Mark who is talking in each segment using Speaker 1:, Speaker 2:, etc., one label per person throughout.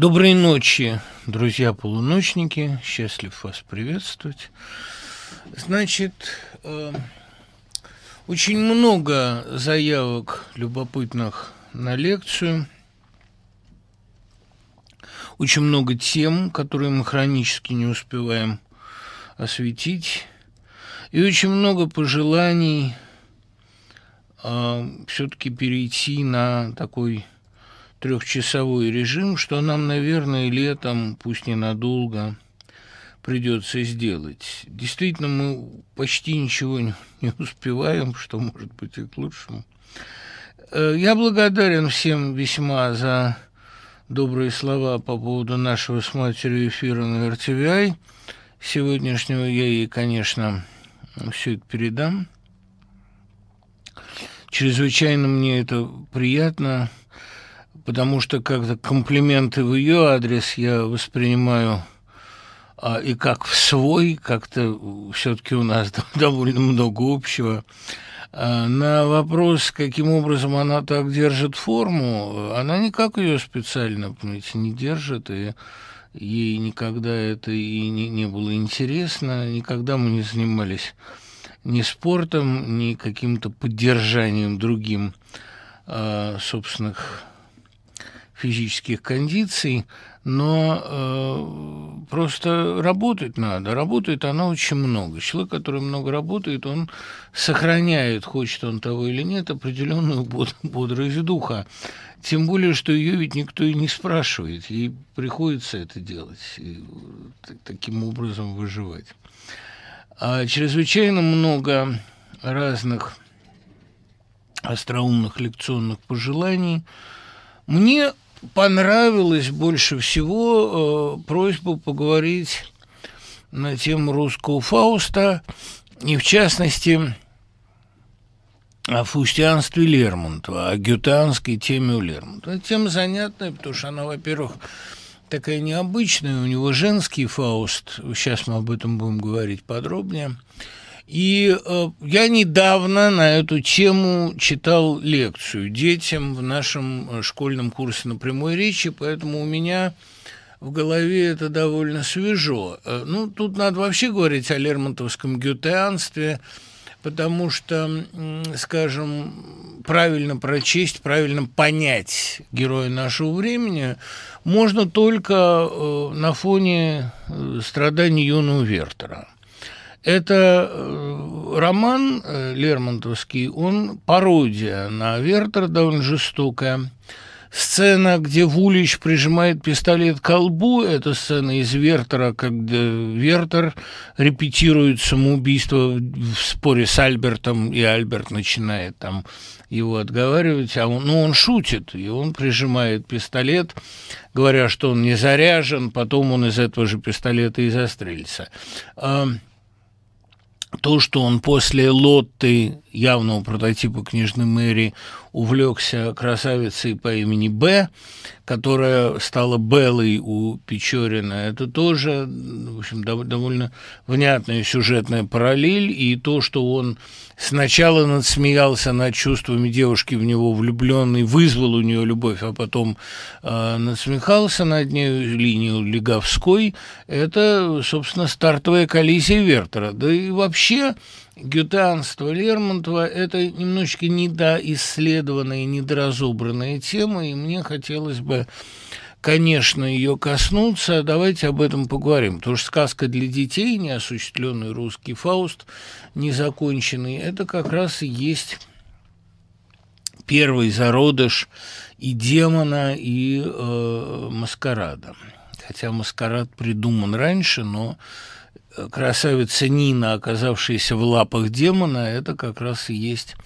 Speaker 1: Доброй ночи, друзья-полуночники. Счастлив вас приветствовать. Значит, э, очень много заявок любопытных на лекцию. Очень много тем, которые мы хронически не успеваем осветить. И очень много пожеланий э, все-таки перейти на такой трехчасовой режим, что нам, наверное, летом, пусть ненадолго, придется сделать. Действительно, мы почти ничего не, успеваем, что может быть и к лучшему. Э, я благодарен всем весьма за добрые слова по поводу нашего с матерью эфира на RTVI. Сегодняшнего я ей, конечно, все это передам. Чрезвычайно мне это приятно потому что как-то комплименты в ее адрес я воспринимаю а, и как в свой, как-то все-таки у нас довольно много общего. А, на вопрос, каким образом она так держит форму, она никак ее специально, понимаете, не держит, и ей никогда это и не, не было интересно, никогда мы не занимались ни спортом, ни каким-то поддержанием другим э, собственных физических кондиций, но э, просто работать надо. Работает она очень много. Человек, который много работает, он сохраняет, хочет он того или нет, определенную bod- бодрость духа. Тем более, что ее ведь никто и не спрашивает. Ей приходится это делать и таким образом выживать. А чрезвычайно много разных остроумных лекционных пожеланий. Мне понравилось больше всего э, просьба поговорить на тему русского Фауста, и в частности о фустианстве Лермонтова, о гютанской теме у Лермонтова. Тема занятная, потому что она, во-первых, такая необычная, у него женский Фауст, сейчас мы об этом будем говорить подробнее – и э, я недавно на эту тему читал лекцию детям в нашем э, школьном курсе на прямой речи, поэтому у меня в голове это довольно свежо. Э, ну, тут надо вообще говорить о лермонтовском гютеанстве, потому что, скажем, правильно прочесть, правильно понять героя нашего времени можно только э, на фоне страданий юного Вертера – это э, роман э, Лермонтовский, он пародия на Вертер, довольно жестокая. Сцена, где Вулич прижимает пистолет к колбу, это сцена из Вертера, когда Вертер репетирует самоубийство в споре с Альбертом, и Альберт начинает там его отговаривать, а он, ну, он шутит, и он прижимает пистолет, говоря, что он не заряжен, потом он из этого же пистолета и застрелится то, что он после Лотты, явного прототипа книжной Мэри, увлекся красавицей по имени Б, которая стала Беллой у Печорина. Это тоже, в общем, довольно внятная сюжетная параллель, и то, что он сначала надсмеялся над чувствами девушки в него влюбленной, вызвал у нее любовь, а потом э, надсмехался над ней линию Леговской, это, собственно, стартовая коллизия Вертера. Да и вообще гютанство Лермонтова – это немножечко недоисследованная, недоразобранная тема, и мне хотелось бы конечно, ее коснуться. Давайте об этом поговорим. Потому что сказка для детей, неосуществленный русский Фауст, незаконченный, это как раз и есть первый зародыш и демона, и э, маскарада. Хотя маскарад придуман раньше, но красавица Нина, оказавшаяся в лапах демона, это как раз и есть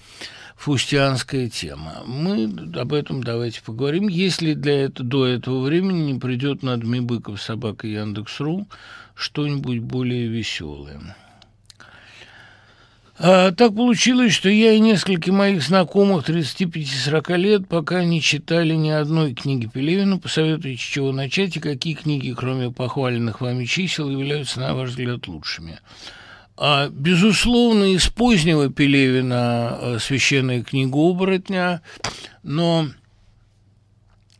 Speaker 1: фустианская тема. Мы об этом давайте поговорим. Если для этого, до этого времени не придет над Мибыков собака Яндекс.ру что-нибудь более веселое. А, так получилось, что я и несколько моих знакомых 35-40 лет пока не читали ни одной книги Пелевина. Посоветуйте, чего начать и какие книги, кроме похваленных вами чисел, являются, на ваш взгляд, лучшими. А, безусловно, из позднего Пелевина а, «Священная книга оборотня», но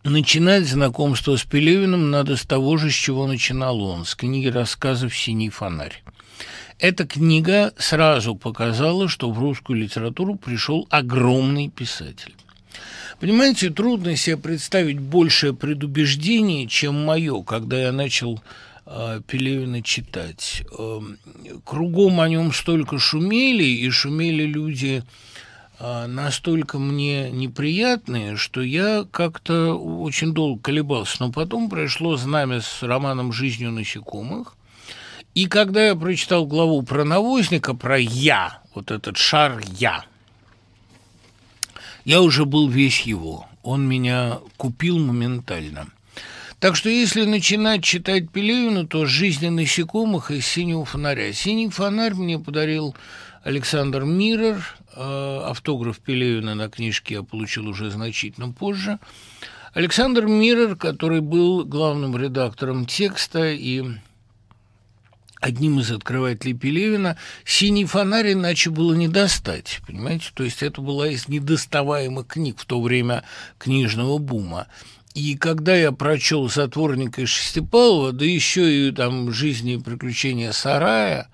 Speaker 1: Начинать знакомство с Пелевиным надо с того же, с чего начинал он, с книги рассказов «Синий фонарь». Эта книга сразу показала, что в русскую литературу пришел огромный писатель. Понимаете, трудно себе представить большее предубеждение, чем мое, когда я начал э, Пелевина читать. Э, кругом о нем столько шумели, и шумели люди а, настолько мне неприятные, что я как-то очень долго колебался. Но потом пришло знамя с романом «Жизнью насекомых». И когда я прочитал главу про навозника, про «я», вот этот шар «я», я уже был весь его. Он меня купил моментально. Так что если начинать читать Пелевину, то «Жизнь насекомых» из «Синего фонаря». «Синий фонарь» мне подарил Александр Мирер, э, автограф Пелевина на книжке я получил уже значительно позже. Александр Мирер, который был главным редактором текста и одним из открывателей Пелевина, «Синий фонарь» иначе было не достать, понимаете? То есть это была из недоставаемых книг в то время книжного бума. И когда я прочел «Затворника» и Шестипалова, да еще и там «Жизни и приключения сарая»,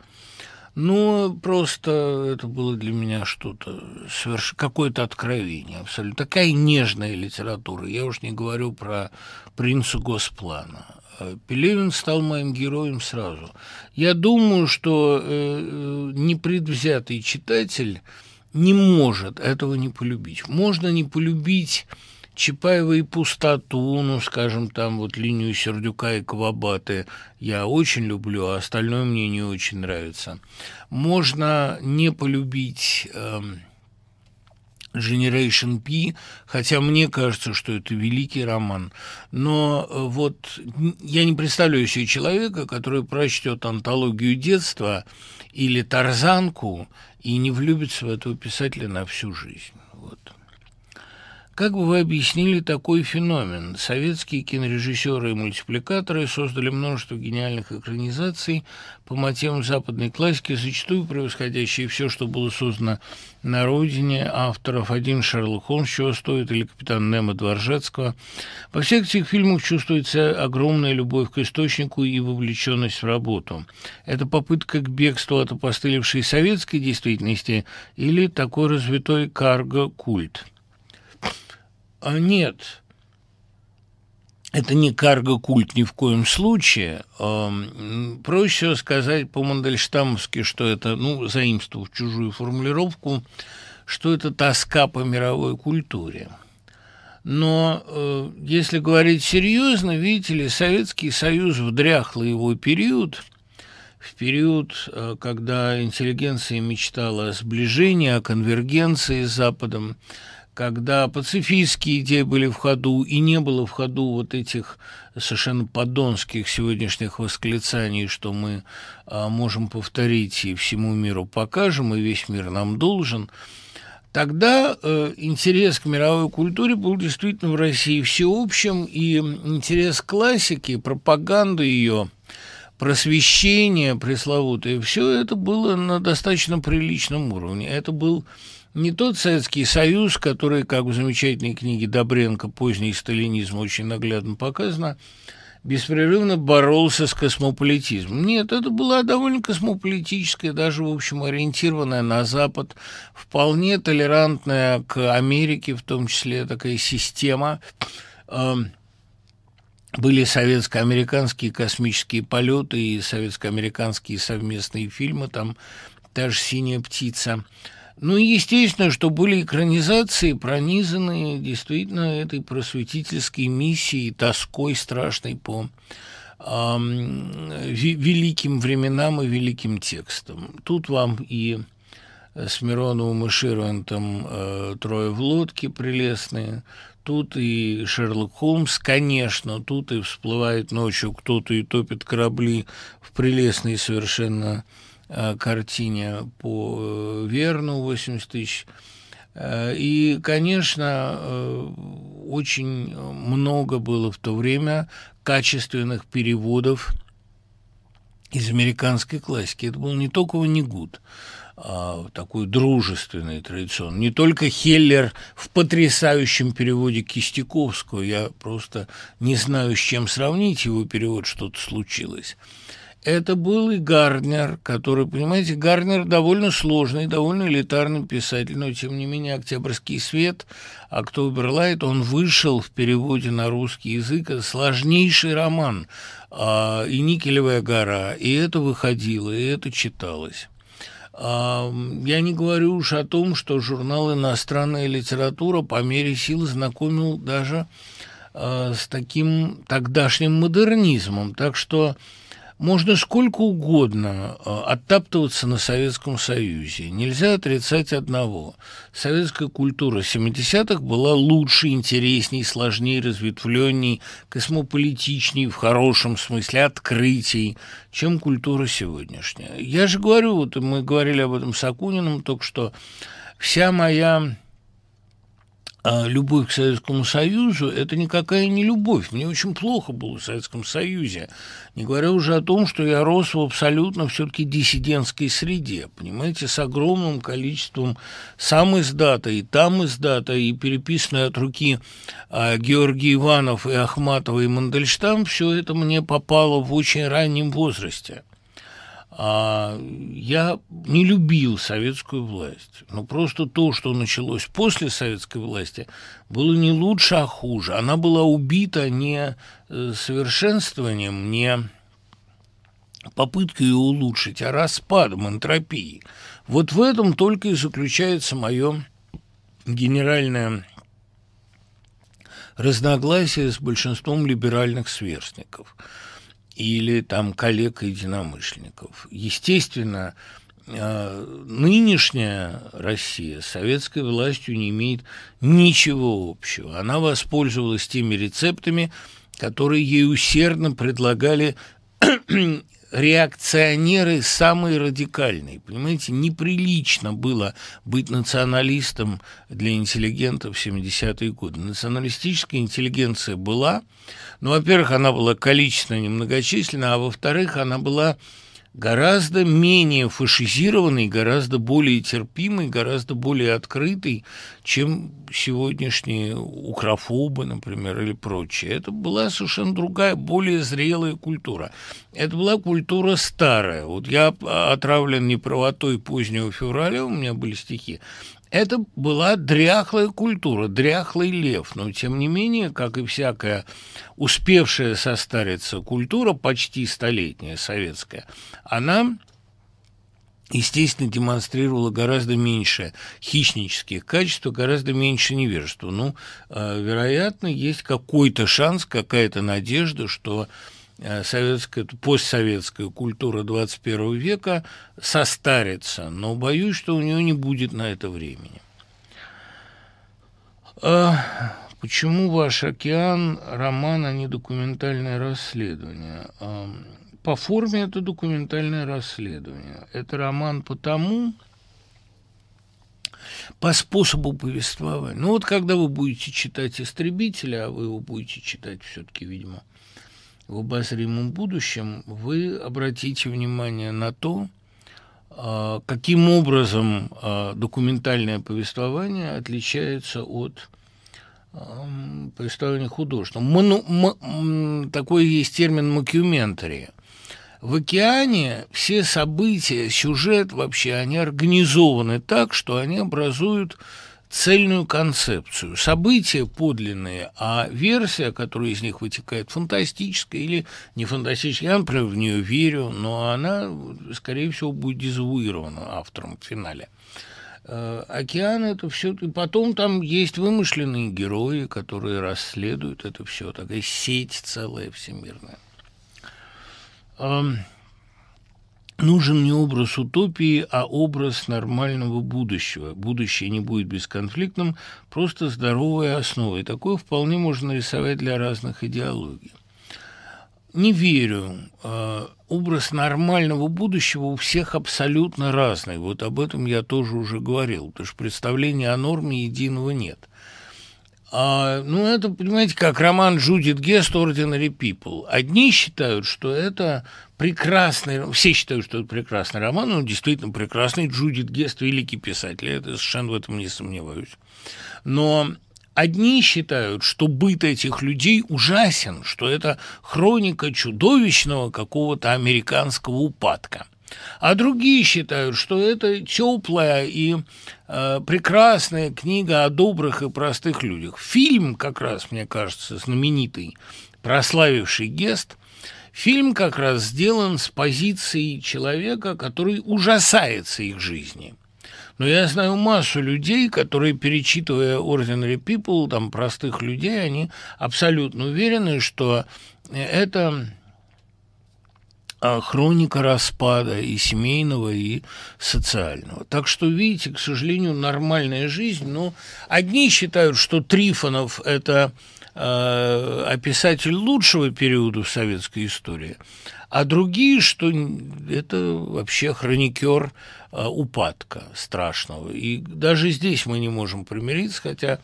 Speaker 1: ну, просто это было для меня что-то, соверш... какое-то откровение абсолютно. Такая нежная литература. Я уж не говорю про принца Госплана. Пелевин стал моим героем сразу. Я думаю, что э, э, непредвзятый читатель не может этого не полюбить. Можно не полюбить Чапаева и пустоту, ну, скажем, там вот линию Сердюка и Кавабаты я очень люблю, а остальное мне не очень нравится. Можно не полюбить... Э, Generation P, хотя мне кажется, что это великий роман. Но э, вот я не представляю себе человека, который прочтет антологию детства или Тарзанку и не влюбится в этого писателя на всю жизнь. Вот. Как бы вы объяснили такой феномен? Советские кинорежиссеры и мультипликаторы создали множество гениальных экранизаций по мотивам западной классики, зачастую превосходящие все, что было создано на родине авторов. Один Шерлок Холмс, чего стоит, или Капитан Немо Дворжецкого. Во всех этих фильмах чувствуется огромная любовь к источнику и вовлеченность в работу. Это попытка к бегству от опостылевшей советской действительности или такой развитой карго-культ – а нет, это не карго-культ ни в коем случае. Проще сказать по-мандельштамовски, что это, ну, заимствовав чужую формулировку, что это тоска по мировой культуре. Но э, если говорить серьезно, видите ли, Советский Союз в его период, в период, э, когда интеллигенция мечтала о сближении, о конвергенции с Западом, когда пацифистские идеи были в ходу, и не было в ходу вот этих совершенно подонских сегодняшних восклицаний, что мы а, можем повторить и всему миру покажем, и весь мир нам должен, тогда э, интерес к мировой культуре был действительно в России всеобщим, и интерес к классике, пропаганда ее – просвещение пресловутое, все это было на достаточно приличном уровне. Это был не тот Советский Союз, который, как в замечательной книге Добренко «Поздний сталинизм» очень наглядно показано, беспрерывно боролся с космополитизмом. Нет, это была довольно космополитическая, даже, в общем, ориентированная на Запад, вполне толерантная к Америке, в том числе такая система. Эм, были советско-американские космические полеты и советско-американские совместные фильмы, там та же «Синяя птица». Ну естественно, что были экранизации, пронизанные действительно этой просветительской миссией, тоской страшной по э, великим временам и великим текстам. Тут вам и с Мироновым и Ширвантом э, «Трое в лодке» прелестные, тут и Шерлок Холмс, конечно, тут и всплывает ночью кто-то и топит корабли в прелестной совершенно картине по э, Верну 80 тысяч. Э, и, конечно, очень много было в то время качественных переводов из американской классики. Это был не только Ванигут. а, такой дружественный традицион. Не только Хеллер в потрясающем переводе Кистяковского, я просто не знаю, с чем сравнить его перевод, что-то случилось. Это был и Гарнер, который, понимаете, Гарнер довольно сложный, довольно элитарный писатель, но, тем не менее, «Октябрьский свет», «October Light», он вышел в переводе на русский язык, это сложнейший роман, а, и «Никелевая гора», и это выходило, и это читалось. А, я не говорю уж о том, что журнал «Иностранная литература» по мере сил знакомил даже а, с таким тогдашним модернизмом, так что можно сколько угодно э, оттаптываться на Советском Союзе. Нельзя отрицать одного. Советская культура 70-х была лучше, интересней, сложнее, разветвленней, космополитичней, в хорошем смысле, открытий, чем культура сегодняшняя. Я же говорю, вот мы говорили об этом с Акуниным только что, вся моя а любовь к Советскому Союзу – это никакая не любовь. Мне очень плохо было в Советском Союзе. Не говоря уже о том, что я рос в абсолютно все-таки диссидентской среде, понимаете, с огромным количеством сам издата, и там издата, и переписанные от руки а, Георгий Иванов и Ахматова и Мандельштам, все это мне попало в очень раннем возрасте. А я не любил советскую власть. Но просто то, что началось после советской власти, было не лучше, а хуже. Она была убита не э, совершенствованием, не попыткой ее улучшить, а распадом, энтропией. Вот в этом только и заключается мое генеральное разногласие с большинством либеральных сверстников – или там коллег и единомышленников. Естественно, э, нынешняя Россия с советской властью не имеет ничего общего. Она воспользовалась теми рецептами, которые ей усердно предлагали реакционеры самые радикальные. Понимаете, неприлично было быть националистом для интеллигентов в 70-е годы. Националистическая интеллигенция была, ну, во-первых, она была количественно немногочисленна, а во-вторых, она была гораздо менее фашизированный, гораздо более терпимый, гораздо более открытый, чем сегодняшние укрофобы, например, или прочее. Это была совершенно другая, более зрелая культура. Это была культура старая. Вот я отравлен неправотой позднего февраля, у меня были стихи. Это была дряхлая культура, дряхлый лев, но тем не менее, как и всякая успевшая состариться культура, почти столетняя советская, она естественно, демонстрировала гораздо меньше хищнических качеств, гораздо меньше невежества. Ну, э, вероятно, есть какой-то шанс, какая-то надежда, что советская, постсоветская культура 21 века состарится, но боюсь, что у нее не будет на это времени. А почему ваш океан роман, а не документальное расследование? А, по форме это документальное расследование. Это роман потому, по способу повествования. Ну вот когда вы будете читать «Истребителя», а вы его будете читать все-таки, видимо, в обозримом будущем, вы обратите внимание на то, а, каким образом а, документальное повествование отличается от повествования художественного. Мону, м, такой есть термин «макюментари». В океане все события, сюжет вообще, они организованы так, что они образуют цельную концепцию. События подлинные, а версия, которая из них вытекает, фантастическая или не фантастическая. Я, например, в нее верю, но она, скорее всего, будет дезавуирована автором в финале. Э, океан это все. И потом там есть вымышленные герои, которые расследуют это все. Такая сеть целая всемирная. Нужен не образ утопии, а образ нормального будущего. Будущее не будет бесконфликтным, просто здоровая основа. И такое вполне можно рисовать для разных идеологий. Не верю. А, образ нормального будущего у всех абсолютно разный. Вот об этом я тоже уже говорил, потому что представления о норме единого нет. А, ну, это, понимаете, как роман Джудит Гест «Ordinary People». Одни считают, что это прекрасный... Все считают, что это прекрасный роман, он действительно прекрасный. Джудит Гест – великий писатель, я совершенно в этом не сомневаюсь. Но Одни считают, что быт этих людей ужасен, что это хроника чудовищного какого-то американского упадка. А другие считают, что это теплая и э, прекрасная книга о добрых и простых людях. Фильм, как раз, мне кажется, знаменитый, прославивший Гест, фильм как раз сделан с позиции человека, который ужасается их жизни. Но я знаю массу людей, которые, перечитывая Ordinary People, там, простых людей, они абсолютно уверены, что это а, хроника распада и семейного, и социального. Так что, видите, к сожалению, нормальная жизнь. Но одни считают, что Трифонов – это э, описатель лучшего периода в советской истории, а другие, что это вообще хроникер э, упадка страшного. И даже здесь мы не можем примириться, хотя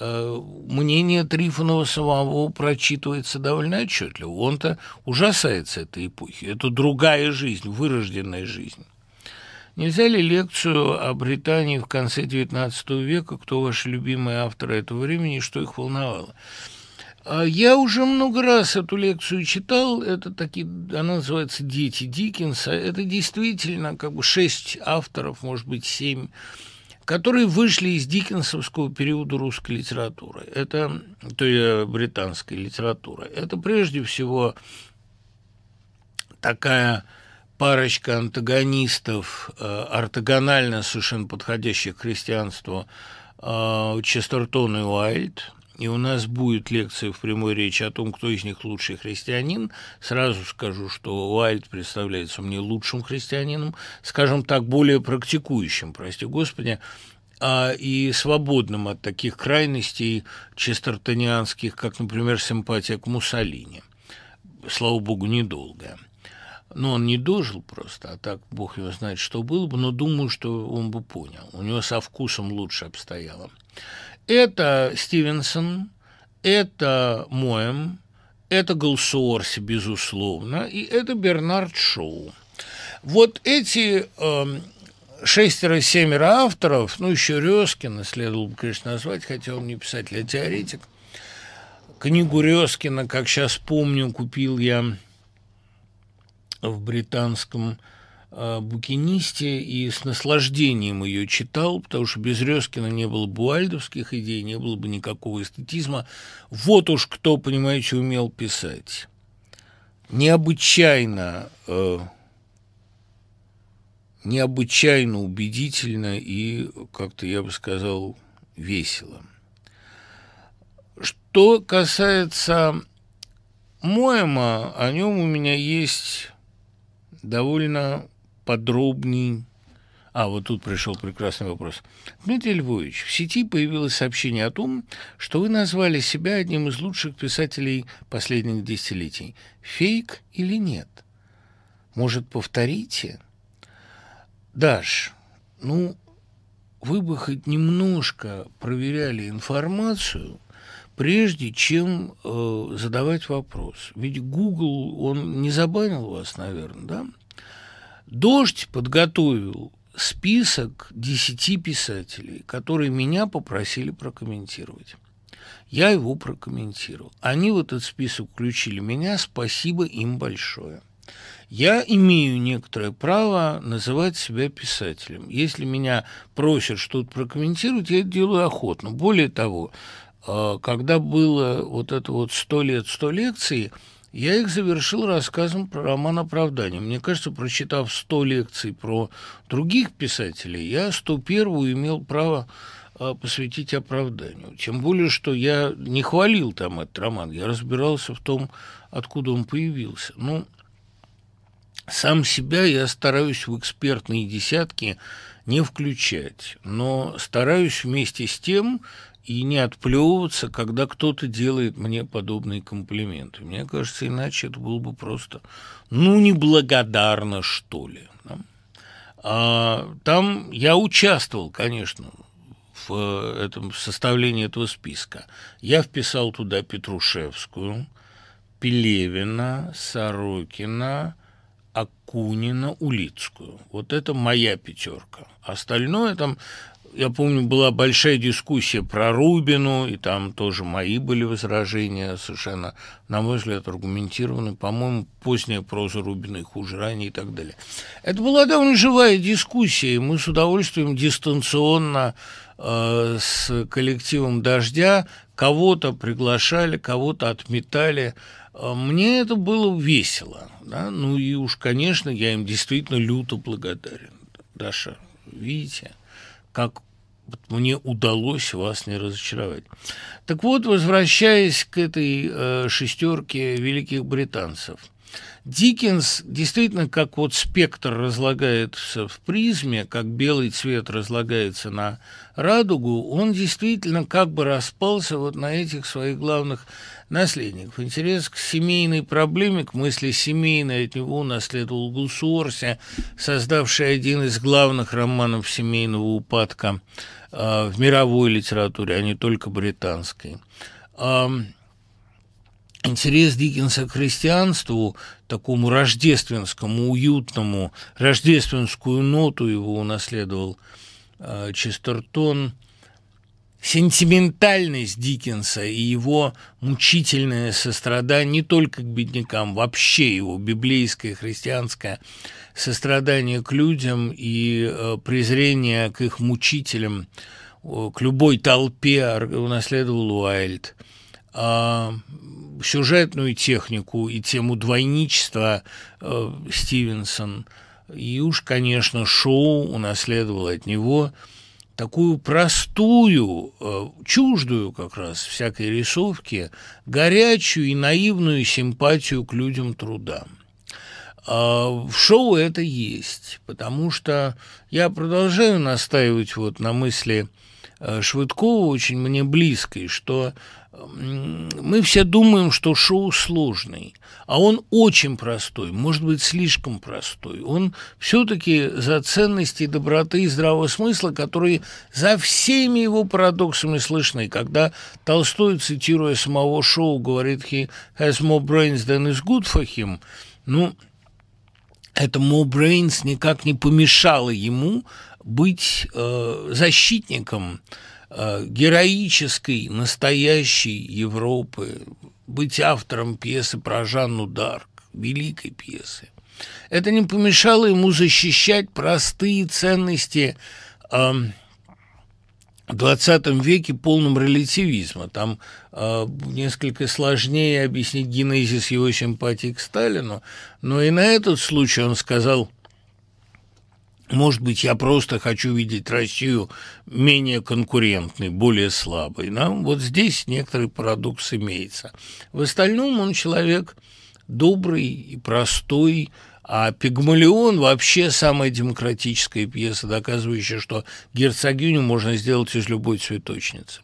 Speaker 1: мнение Трифонова самого прочитывается довольно отчетливо. Он-то ужасается этой эпохи. Это другая жизнь, вырожденная жизнь. Нельзя ли лекцию о Британии в конце XIX века, кто ваши любимые авторы этого времени что их волновало? А я уже много раз эту лекцию читал, это такие, она называется «Дети Диккенса». Это действительно как бы шесть авторов, может быть, семь которые вышли из диккенсовского периода русской литературы. Это, то есть британской литературы. Это прежде всего такая парочка антагонистов, э, ортогонально совершенно подходящих к христианству, э, Честертон и Уайльд, и у нас будет лекция в прямой речи о том, кто из них лучший христианин. Сразу скажу, что Уайльд представляется мне лучшим христианином, скажем так, более практикующим, прости господи, а и свободным от таких крайностей честертонианских, как, например, симпатия к Муссолини. Слава богу, недолгая. Но он не дожил просто, а так бог его знает, что было бы, но думаю, что он бы понял. У него со вкусом лучше обстояло. Это Стивенсон, это Моем, это Голсуорси, безусловно, и это Бернард Шоу. Вот эти э, шестеро-семеро авторов, ну, еще Резкина следовало бы, конечно, назвать, хотя он не писатель, а теоретик. Книгу Резкина, как сейчас помню, купил я в британском букинисте и с наслаждением ее читал, потому что без Резкина не было бы уальдовских идей, не было бы никакого эстетизма. Вот уж кто, понимаете, умел писать. Необычайно, э, необычайно убедительно и, как-то я бы сказал, весело. Что касается Моема, о нем у меня есть довольно подробней. А, вот тут пришел прекрасный вопрос. Дмитрий Львович, в сети появилось сообщение о том, что вы назвали себя одним из лучших писателей последних десятилетий. Фейк или нет? Может, повторите? Даш, ну, вы бы хоть немножко проверяли информацию, прежде чем э, задавать вопрос. Ведь Google, он не забанил вас, наверное, да? «Дождь» подготовил список десяти писателей, которые меня попросили прокомментировать. Я его прокомментировал. Они в этот список включили меня, спасибо им большое. Я имею некоторое право называть себя писателем. Если меня просят что-то прокомментировать, я это делаю охотно. Более того, э, когда было вот это вот «сто лет, сто лекций», я их завершил рассказом про роман «Оправдание». Мне кажется, прочитав сто лекций про других писателей, я сто первую имел право а, посвятить оправданию. Тем более, что я не хвалил там этот роман, я разбирался в том, откуда он появился. Ну, сам себя я стараюсь в экспертные десятки не включать, но стараюсь вместе с тем и не отплевываться, когда кто-то делает мне подобные комплименты. Мне кажется, иначе это было бы просто, ну, неблагодарно, что ли. Да? А, там я участвовал, конечно, в э, этом составлении этого списка. Я вписал туда Петрушевскую, Пелевина, Сорокина, Акунина, Улицкую. Вот это моя пятерка. Остальное там я помню, была большая дискуссия про Рубину, и там тоже мои были возражения, совершенно, на мой взгляд, аргументированы. По-моему, поздняя проза Рубина и хуже ранее и так далее. Это была довольно живая дискуссия, и мы с удовольствием дистанционно э, с коллективом «Дождя» кого-то приглашали, кого-то отметали. Э, мне это было весело. Да? Ну и уж, конечно, я им действительно люто благодарен. Даша, видите? Как мне удалось вас не разочаровать. Так вот, возвращаясь к этой э, шестерке великих британцев, Диккенс действительно как вот спектр разлагается в призме, как белый цвет разлагается на радугу, он действительно как бы распался вот на этих своих главных наследников. Интерес к семейной проблеме, к мысли семейной от него унаследовал Гусуорси, создавший один из главных романов семейного упадка э, в мировой литературе, а не только британской. Э, интерес Диккенса к христианству, такому рождественскому, уютному, рождественскую ноту его унаследовал э, Честертон, сентиментальность Диккенса и его мучительное сострадание не только к беднякам, вообще его библейское, христианское сострадание к людям и э, презрение к их мучителям, к любой толпе унаследовал Уайльд. А сюжетную технику и тему двойничества э, Стивенсон. И уж, конечно, шоу унаследовал от него такую простую, э, чуждую как раз всякой рисовки, горячую и наивную симпатию к людям труда. А в шоу это есть, потому что я продолжаю настаивать вот на мысли э, Швыдкова, очень мне близкой, что мы все думаем, что шоу сложный, а он очень простой, может быть, слишком простой. Он все-таки за ценности доброты и здравого смысла, которые за всеми его парадоксами слышны. Когда Толстой, цитируя самого шоу, говорит «he has more brains than is good for him», ну, это more brains никак не помешало ему быть э, защитником Э, героической, настоящей Европы, быть автором пьесы про Жанну Дарк, великой пьесы. Это не помешало ему защищать простые ценности э, в XX веке полным релятивизма. Там э, несколько сложнее объяснить генезис его симпатии к Сталину, но и на этот случай он сказал – может быть, я просто хочу видеть Россию менее конкурентной, более слабой. Да? Вот здесь некоторый парадокс имеется. В остальном он человек добрый и простой, а «Пигмалион» вообще самая демократическая пьеса, доказывающая, что герцогиню можно сделать из любой цветочницы.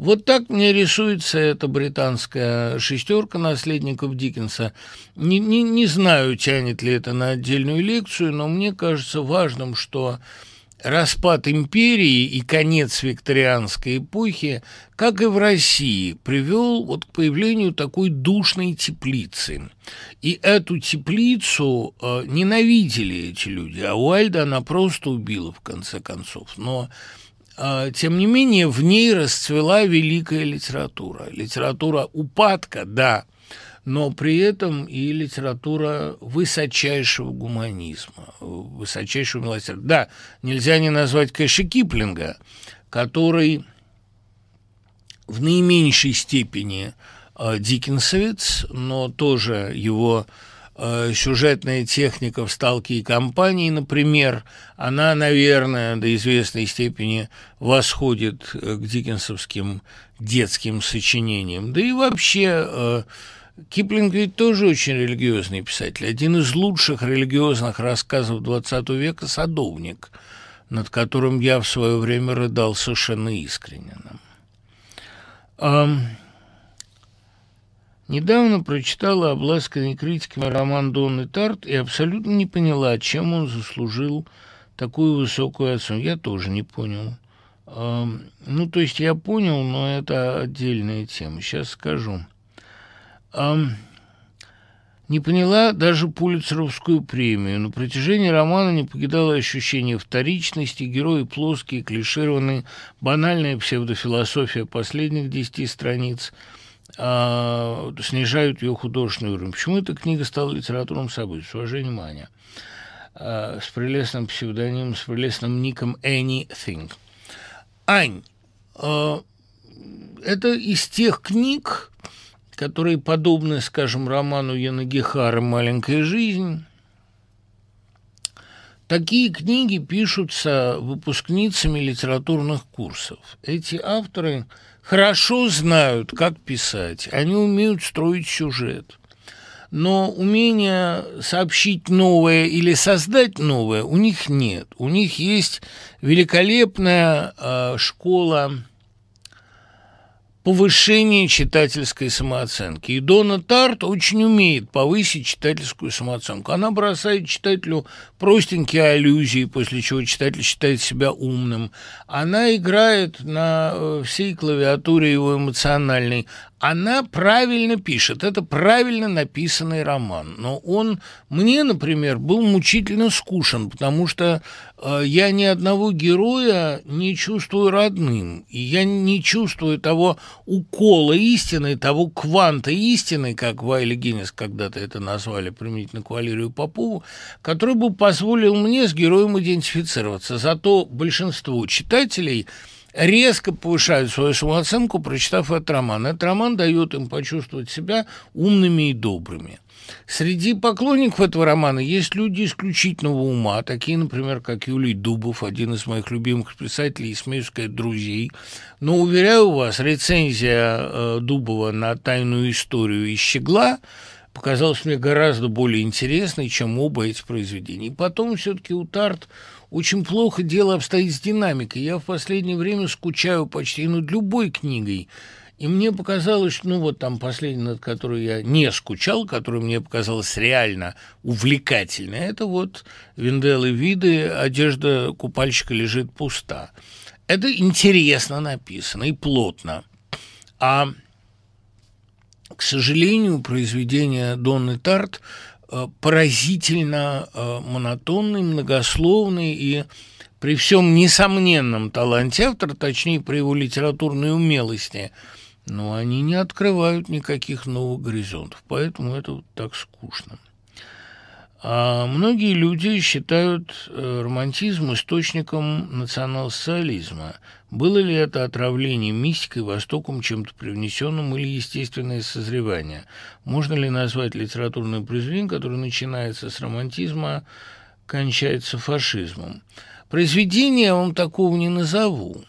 Speaker 1: Вот так мне рисуется эта британская шестерка наследников Диккенса. Не, не, не знаю, тянет ли это на отдельную лекцию, но мне кажется важным, что распад империи и конец викторианской эпохи, как и в России, привел вот к появлению такой душной теплицы. И эту теплицу э, ненавидели эти люди, а Уайльда она просто убила в конце концов. Но тем не менее, в ней расцвела великая литература. Литература упадка, да, но при этом и литература высочайшего гуманизма, высочайшего милосердия. Да, нельзя не назвать Кэша Киплинга, который в наименьшей степени э, диккенсовец, но тоже его Э, сюжетная техника в «Сталке и компании», например, она, наверное, до известной степени восходит э, к диккенсовским детским сочинениям. Да и вообще э, Киплинг ведь тоже очень религиозный писатель. Один из лучших религиозных рассказов XX века «Садовник», над которым я в свое время рыдал совершенно искренне. Недавно прочитала обласканный критиками роман Донны Тарт и абсолютно не поняла, чем он заслужил такую высокую оценку. Я тоже не понял. Ну, то есть я понял, но это отдельная тема. Сейчас скажу. Не поняла даже Пулицеровскую премию. На протяжении романа не покидало ощущение вторичности, герои плоские, клишированные, банальная псевдофилософия последних десяти страниц а, снижают ее художественный уровень. Почему эта книга стала литературным событием? С уважением, Аня. А, с прелестным псевдонимом, с прелестным ником Anything. Ань, а, это из тех книг, которые подобны, скажем, роману Яна Гехара «Маленькая жизнь». Такие книги пишутся выпускницами литературных курсов. Эти авторы хорошо знают, как писать, они умеют строить сюжет. Но умения сообщить новое или создать новое у них нет. У них есть великолепная э, школа повышение читательской самооценки. И Дона Тарт очень умеет повысить читательскую самооценку. Она бросает читателю простенькие аллюзии, после чего читатель считает себя умным. Она играет на э, всей клавиатуре его эмоциональной она правильно пишет. Это правильно написанный роман. Но он мне, например, был мучительно скучен, потому что э, я ни одного героя не чувствую родным. И я не чувствую того укола истины, того кванта истины, как Вайли Гиннес когда-то это назвали, применительно к Валерию Попову, который бы позволил мне с героем идентифицироваться. Зато большинство читателей – резко повышают свою самооценку, прочитав этот роман. Этот роман дает им почувствовать себя умными и добрыми. Среди поклонников этого романа есть люди исключительного ума, такие, например, как Юлий Дубов, один из моих любимых писателей, и, смею сказать, друзей. Но, уверяю вас, рецензия э, Дубова на «Тайную историю» из «Щегла» показалась мне гораздо более интересной, чем оба эти произведения. И потом все-таки у Тарт очень плохо дело обстоит с динамикой. Я в последнее время скучаю почти над любой книгой. И мне показалось, ну вот там последняя, над которой я не скучал, которая мне показалась реально увлекательной, это вот Винделы виды, одежда купальщика лежит пуста. Это интересно написано и плотно. А, к сожалению, произведение Донны Тарт – поразительно э, монотонный, многословный и при всем несомненном таланте автора, точнее, при его литературной умелости, но они не открывают никаких новых горизонтов, поэтому это вот так скучно. А многие люди считают э, романтизм источником национал-социализма. Было ли это отравление мистикой, Востоком, чем-то привнесенным или естественное созревание? Можно ли назвать литературное произведение, которое начинается с романтизма, кончается фашизмом? Произведение я вам такого не назову,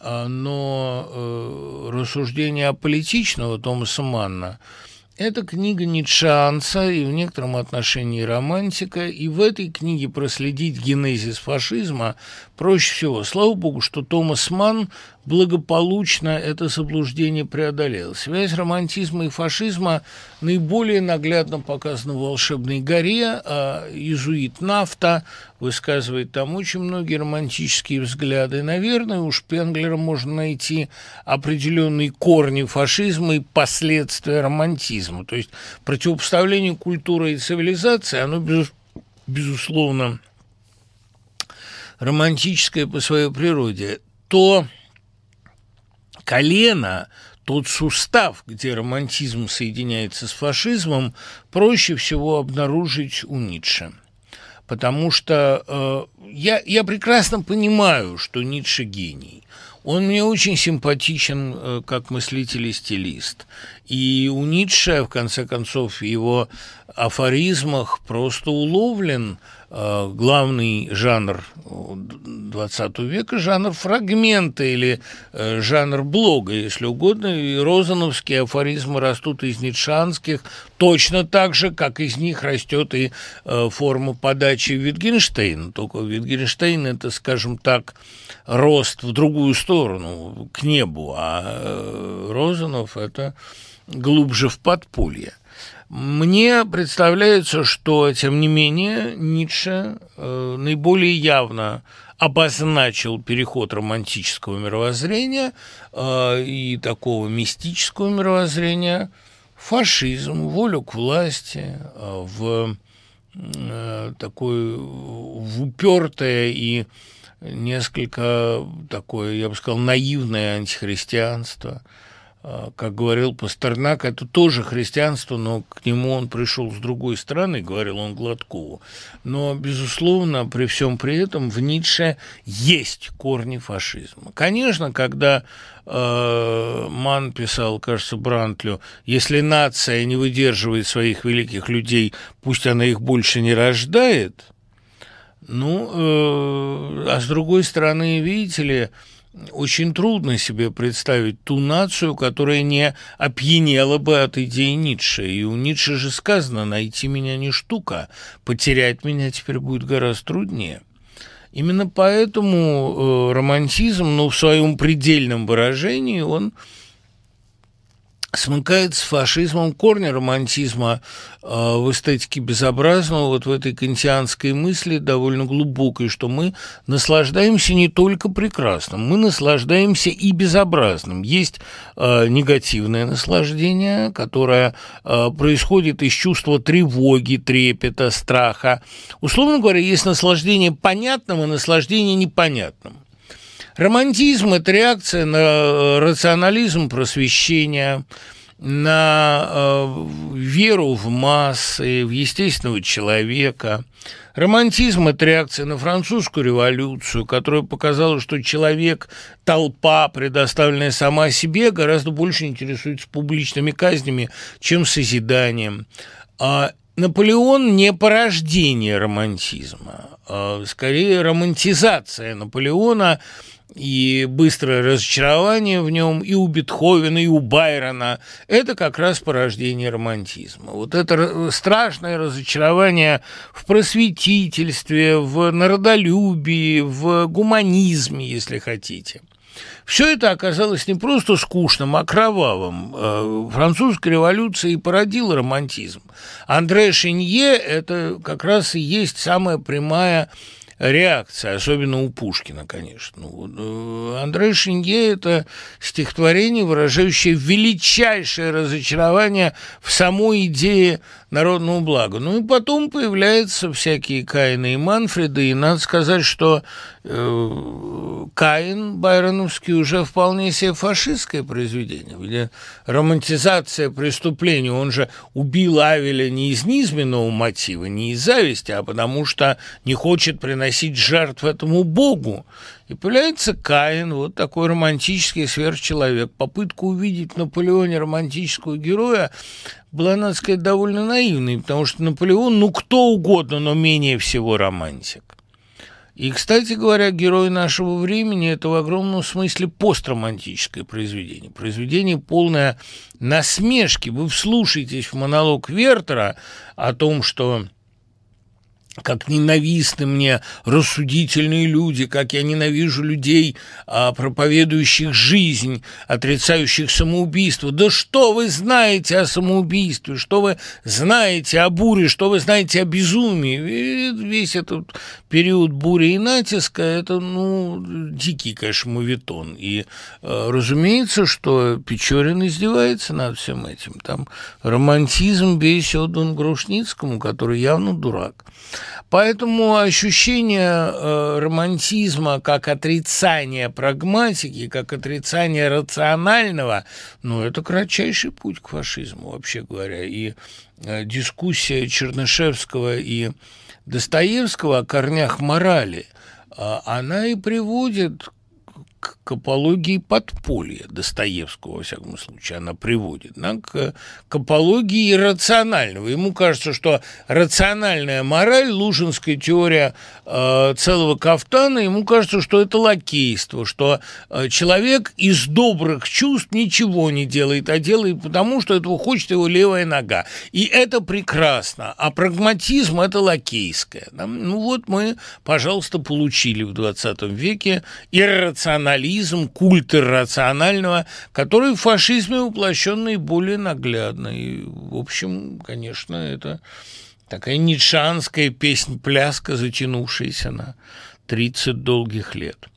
Speaker 1: а, но э, рассуждение аполитичного Томаса Манна – это книга Ницшеанца и в некотором отношении романтика, и в этой книге проследить генезис фашизма проще всего. Слава богу, что Томас Манн благополучно это заблуждение преодолел. Связь романтизма и фашизма наиболее наглядно показана в «Волшебной горе», а иезуит Нафта высказывает там очень многие романтические взгляды. Наверное, у Шпенглера можно найти определенные корни фашизма и последствия романтизма. То есть противопоставление культуры и цивилизации, оно, безусловно, романтическое по своей природе. То колено, тот сустав, где романтизм соединяется с фашизмом, проще всего обнаружить у Ницше. Потому что э, я, я прекрасно понимаю, что Ницше гений. Он мне очень симпатичен э, как мыслитель и стилист. И у Ницше, в конце концов, в его афоризмах просто уловлен главный жанр XX века, жанр фрагмента или э, жанр блога, если угодно. И розановские афоризмы растут из ницшанских точно так же, как из них растет и э, форма подачи Витгенштейна. Только Витгенштейн – это, скажем так, рост в другую сторону, к небу, а Розанов – это глубже в подполье. Мне представляется, что, тем не менее, Ницше э, наиболее явно обозначил переход романтического мировоззрения э, и такого мистического мировоззрения в фашизм, волю к власти, э, в э, такое в упертое и несколько такое, я бы сказал, наивное антихристианство – как говорил Пастернак, это тоже христианство, но к нему он пришел с другой стороны, говорил он Гладкову. Но, безусловно, при всем при этом в Ницше есть корни фашизма. Конечно, когда э, Ман писал, кажется, Брантлю, если нация не выдерживает своих великих людей, пусть она их больше не рождает, ну, э, а с другой стороны, видите ли, очень трудно себе представить ту нацию, которая не опьянела бы от идеи Ницше. И у Ницше же сказано «найти меня не штука, потерять меня теперь будет гораздо труднее». Именно поэтому э, романтизм, ну, в своем предельном выражении, он смыкает с фашизмом корни романтизма э, в эстетике безобразного, вот в этой кантианской мысли довольно глубокой, что мы наслаждаемся не только прекрасным, мы наслаждаемся и безобразным. Есть э, негативное наслаждение, которое э, происходит из чувства тревоги, трепета, страха. Условно говоря, есть наслаждение понятным и наслаждение непонятным. Романтизм – это реакция на э, рационализм просвещения, на э, веру в массы, в естественного человека. Романтизм – это реакция на французскую революцию, которая показала, что человек, толпа, предоставленная сама себе, гораздо больше интересуется публичными казнями, чем созиданием. А Наполеон не порождение романтизма, а скорее романтизация Наполеона – и быстрое разочарование в нем и у Бетховена, и у Байрона. Это как раз порождение романтизма. Вот это страшное разочарование в просветительстве, в народолюбии, в гуманизме, если хотите. Все это оказалось не просто скучным, а кровавым. Э, французская революция и породила романтизм. Андре Шинье – это как раз и есть самая прямая реакция, особенно у Пушкина, конечно. Ну, э, Андрей Шинье – это стихотворение, выражающее величайшее разочарование в самой идее народного блага. Ну и потом появляются всякие Каины и Манфреды, и надо сказать, что э, Каин Байроновский уже вполне себе фашистское произведение, где романтизация преступления, он же убил Авеля не из низменного мотива, не из зависти, а потому что не хочет приносить жертв этому богу. И появляется Каин, вот такой романтический сверхчеловек. Попытка увидеть в Наполеоне романтического героя была, надо сказать, довольно наивной, потому что Наполеон, ну, кто угодно, но менее всего романтик. И, кстати говоря, герой нашего времени – это в огромном смысле постромантическое произведение. Произведение полное насмешки. Вы вслушаетесь в монолог Вертера о том, что как ненавистны мне рассудительные люди, как я ненавижу людей, а, проповедующих жизнь, отрицающих самоубийство. Да что вы знаете о самоубийстве, что вы знаете о буре, что вы знаете о безумии? весь этот период бури и натиска – это, ну, дикий, конечно, мувитон. И, а, разумеется, что Печорин издевается над всем этим. Там романтизм весь отдан Грушницкому, который явно дурак. Поэтому ощущение э, романтизма как отрицание прагматики, как отрицание рационального, ну, это кратчайший путь к фашизму, вообще говоря. И э, дискуссия Чернышевского и Достоевского о корнях морали, э, она и приводит к апологии подполья Достоевского, во всяком случае, она приводит, да, к, к апологии иррационального. Ему кажется, что рациональная мораль, лужинская теория э, целого кафтана, ему кажется, что это лакейство, что э, человек из добрых чувств ничего не делает, а делает потому, что этого хочет его левая нога. И это прекрасно. А прагматизм – это лакейское. Да? Ну вот мы, пожалуйста, получили в 20 веке иррационализм рационализм, культ иррационального, который в фашизме воплощен наиболее наглядно. И, в общем, конечно, это Такая нитшанская песнь-пляска, затянувшаяся на 30 долгих лет.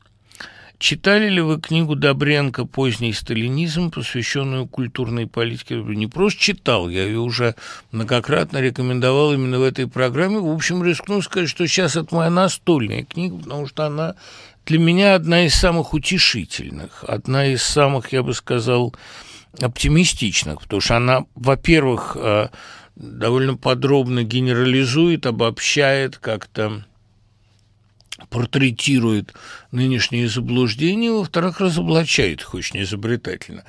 Speaker 1: Читали ли вы книгу Добренко «Поздний сталинизм», посвященную культурной политике? Не просто читал, я ее уже многократно рекомендовал именно в этой программе. В общем, рискну сказать, что сейчас это моя настольная книга, потому что она для меня одна из самых утешительных, одна из самых, я бы сказал, оптимистичных, потому что она, во-первых, э, довольно подробно генерализует, обобщает как-то портретирует нынешние заблуждения, во-вторых, разоблачает их очень изобретательно.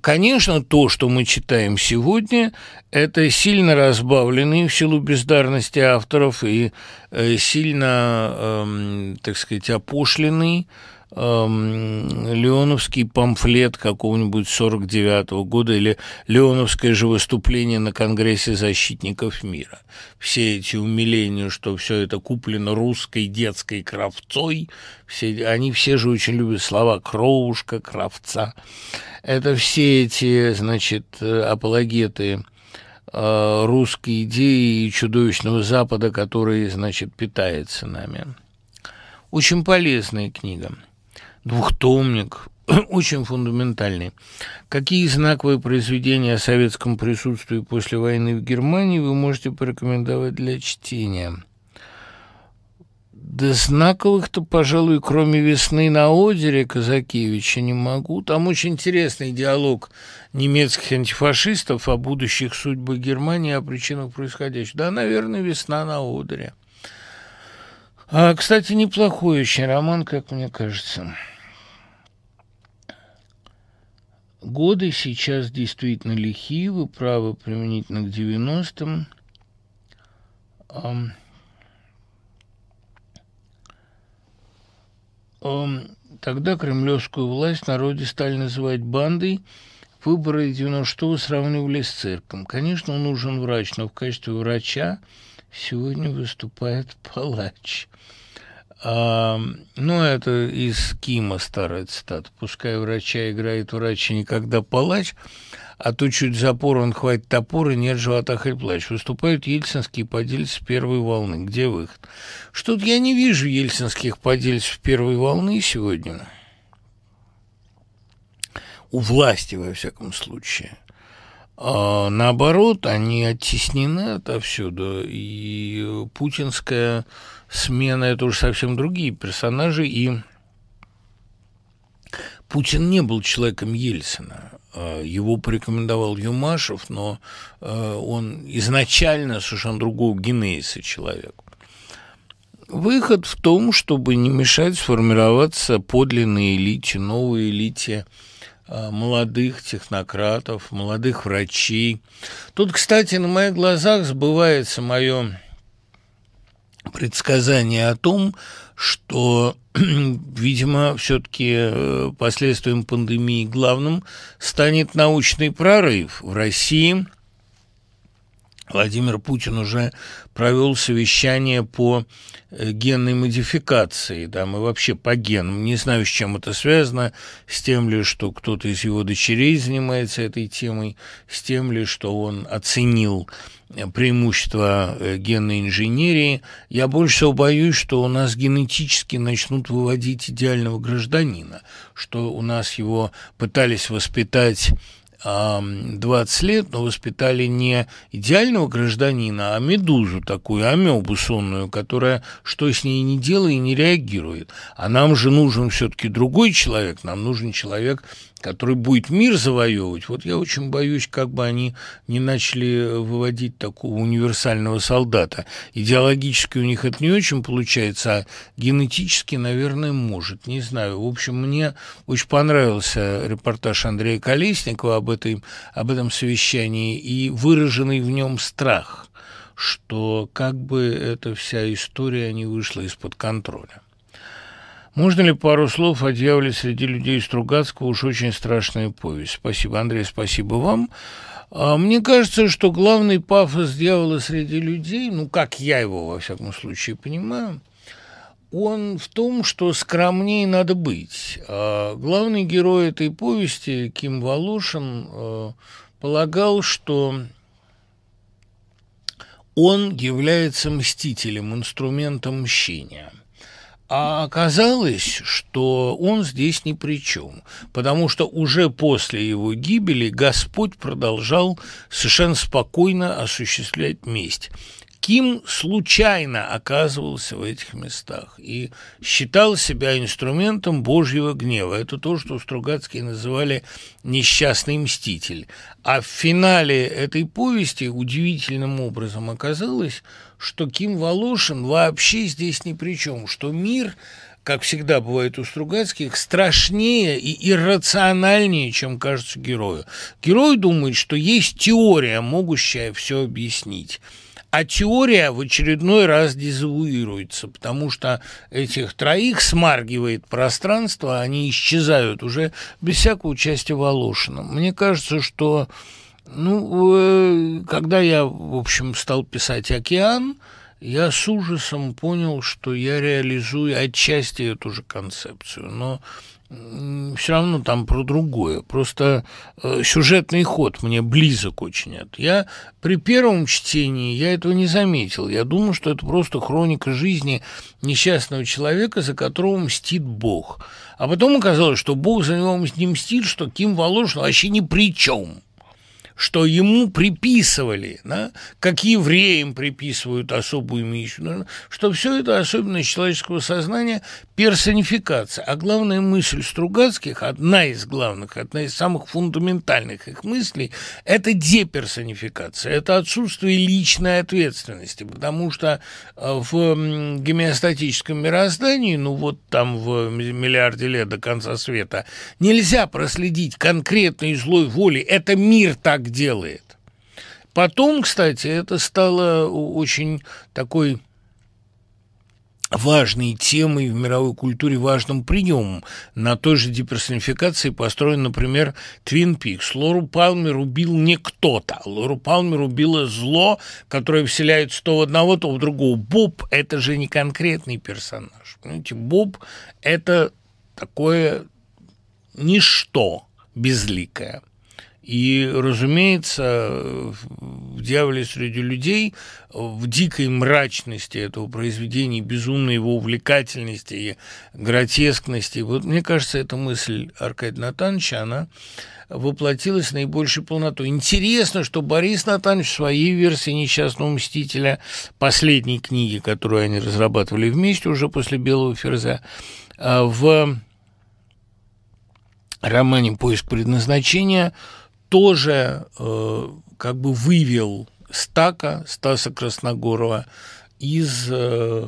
Speaker 1: Конечно, то, что мы читаем сегодня, это сильно разбавленный в силу бездарности авторов и э, сильно, э, так сказать, опошленный эм, Леоновский памфлет какого-нибудь 49 -го года или Леоновское же выступление на Конгрессе защитников мира. Все эти умиления, что все это куплено русской детской кровцой, все, они все же очень любят слова «кровушка», «кровца». Это все эти, значит, апологеты э, русской идеи и чудовищного Запада, который, значит, питается нами. Очень полезная книга двухтомник, очень фундаментальный. Какие знаковые произведения о советском присутствии после войны в Германии вы можете порекомендовать для чтения? Да знаковых-то, пожалуй, кроме «Весны на Одере» Казакевича не могу. Там очень интересный диалог немецких антифашистов о будущих судьбах Германии, о причинах происходящего. Да, наверное, «Весна на Одере». А, кстати, неплохой очень роман, как мне кажется. Годы сейчас действительно лихие, вы правы, применительно к 90-м. Тогда кремлевскую власть народе стали называть бандой. Выборы 96-го сравнивали с цирком. Конечно, нужен врач, но в качестве врача сегодня выступает палач. Ну, это из Кима старая цитата. Пускай врача играет врач и никогда палач, а то чуть запор он хватит топор и нет живота плач. Выступают ельцинские подельцы первой волны. Где выход? Что-то я не вижу ельцинских подельцев первой волны сегодня. У власти, во всяком случае. А наоборот, они оттеснены отовсюду, и путинская смена – это уже совсем другие персонажи, и Путин не был человеком Ельцина. А, его порекомендовал Юмашев, но а, он изначально совершенно другого генезиса человек. Выход в том, чтобы не мешать сформироваться подлинной элите, новой элите а, молодых технократов, молодых врачей. Тут, кстати, на моих глазах сбывается мое предсказание о том, что, видимо, все-таки э, последствием пандемии главным станет научный прорыв в России. Владимир Путин уже провел совещание по э, генной модификации, там, и вообще по генам. Не знаю, с чем это связано, с тем ли, что кто-то из его дочерей занимается этой темой, с тем ли, что он оценил преимущества э, генной инженерии. Я больше всего боюсь, что у нас генетически начнут выводить идеального гражданина, что у нас его пытались воспитать 20 лет, но воспитали не идеального гражданина, а медузу такую, амебу сонную, которая что с ней не делает и не реагирует. А нам же нужен все-таки другой человек, нам нужен человек, который будет мир завоевывать, вот я очень боюсь, как бы они не начали выводить такого универсального солдата. Идеологически у них это не очень получается, а генетически, наверное, может, не знаю. В общем, мне очень понравился репортаж Андрея Колесникова об, этой, об этом совещании и выраженный в нем страх, что как бы эта вся история не вышла из-под контроля. Можно ли пару слов о дьяволе среди людей Стругацкого? Уж очень страшная повесть. Спасибо, Андрей, спасибо вам. А, мне кажется, что главный пафос дьявола среди людей, ну, как я его, во всяком случае, понимаю, он в том, что скромнее надо быть. А главный герой этой повести, Ким Волошин, а, полагал, что он является мстителем, инструментом мщения. А оказалось, что он здесь ни при чем, потому что уже после его гибели Господь продолжал совершенно спокойно осуществлять месть. Ким случайно оказывался в этих местах и считал себя инструментом Божьего гнева. Это то, что Стругацкие называли «несчастный мститель». А в финале этой повести удивительным образом оказалось, что Ким Волошин вообще здесь ни при чем, что мир как всегда бывает у Стругацких, страшнее и иррациональнее, чем кажется герою. Герой думает, что есть теория, могущая все объяснить. А теория в очередной раз дезавуируется, потому что этих троих смаргивает пространство, они исчезают уже без всякого участия Волошина. Мне кажется, что ну, э, когда я, в общем, стал писать «Океан», я с ужасом понял, что я реализую отчасти эту же концепцию, но все равно там про другое. Просто э, сюжетный ход мне близок очень от. Я при первом чтении я этого не заметил. Я думал, что это просто хроника жизни несчастного человека, за которого мстит Бог. А потом оказалось, что Бог за него не мстит, что Ким Волошин вообще ни при чем что ему приписывали, да, как евреям приписывают особую миссию, что все это особенность человеческого сознания персонификация. А главная мысль Стругацких, одна из главных, одна из самых фундаментальных их мыслей, это деперсонификация, это отсутствие личной ответственности, потому что э, в гомеостатическом мироздании, ну вот там в миллиарде лет до конца света, нельзя проследить конкретной злой воли, это мир так делает. Потом, кстати, это стало очень такой важной темой в мировой культуре, важным приемом. На той же деперсонификации построен, например, Твин Пикс. Лору Палмер убил не кто-то. Лору Палмер убило зло, которое вселяется то в одного, то в другого. Боб – это же не конкретный персонаж. Понимаете, Боб – это такое ничто безликое. И, разумеется, в «Дьяволе среди людей», в дикой мрачности этого произведения, безумной его увлекательности и гротескности, вот мне кажется, эта мысль Аркадия Натановича, она воплотилась наибольшей полнотой. Интересно, что Борис Натанович в своей версии «Несчастного мстителя», последней книги, которую они разрабатывали вместе уже после «Белого ферзя», а в романе «Поиск предназначения» тоже э, как бы вывел Стака, Стаса Красногорова, из э,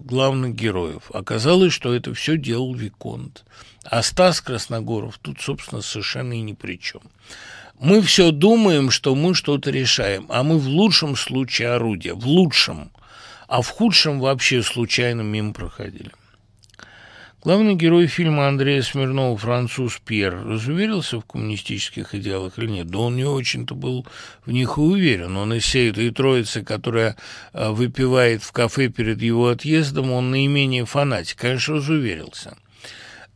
Speaker 1: главных героев. Оказалось, что это все делал Виконт. А Стас Красногоров тут, собственно, совершенно и ни при чем. Мы все думаем, что мы что-то решаем, а мы в лучшем случае орудие, в лучшем, а в худшем вообще случайно мимо проходили. Главный герой фильма Андрея Смирнова, француз Пьер, разуверился в коммунистических идеалах или нет? Да он не очень-то был в них и уверен. Он из всей этой троицы, которая э, выпивает в кафе перед его отъездом, он наименее фанатик. Конечно, разуверился.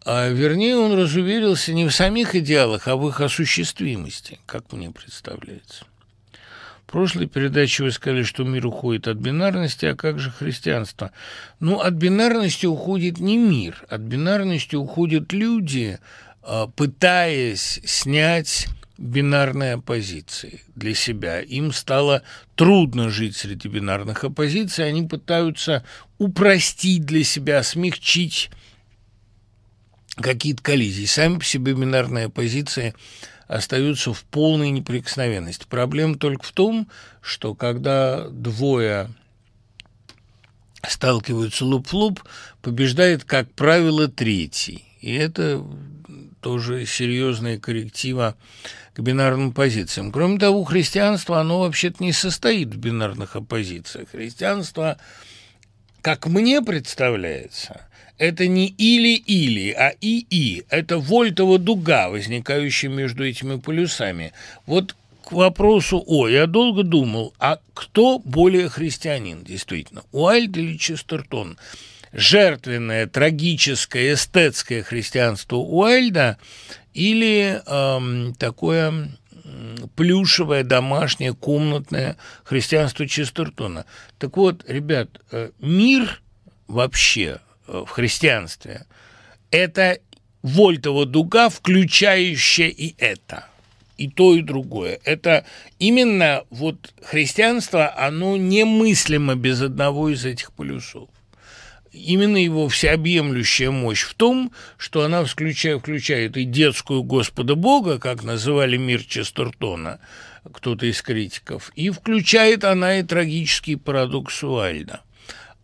Speaker 1: А, вернее, он разуверился не в самих идеалах, а в их осуществимости, как мне представляется. В прошлой передаче вы сказали, что мир уходит от бинарности, а как же христианство? Ну, от бинарности уходит не мир, от бинарности уходят люди, а, пытаясь снять бинарные оппозиции для себя. Им стало трудно жить среди бинарных оппозиций, они пытаются упростить для себя, смягчить какие-то коллизии. Сами по себе бинарные оппозиции – остаются в полной неприкосновенности. Проблема только в том, что когда двое сталкиваются лоб в лоб, побеждает, как правило, третий. И это тоже серьезная корректива к бинарным позициям. Кроме того, христианство, оно вообще-то не состоит в бинарных оппозициях. Христианство, как мне представляется, это не или-или, а и-и. Это вольтова дуга, возникающая между этими полюсами. Вот к вопросу «О», я долго думал, а кто более христианин, действительно, Уайльд или Честертон? Жертвенное, трагическое, эстетское христианство Уайльда или эм, такое плюшевое, домашнее, комнатное христианство Честертона. Так вот, ребят, э, мир вообще в христианстве – это вольтова дуга, включающая и это – и то, и другое. Это именно вот христианство, оно немыслимо без одного из этих полюсов. Именно его всеобъемлющая мощь в том, что она включает, включает и детскую Господа Бога, как называли мир Честертона, кто-то из критиков, и включает она и трагический парадокс Уальда –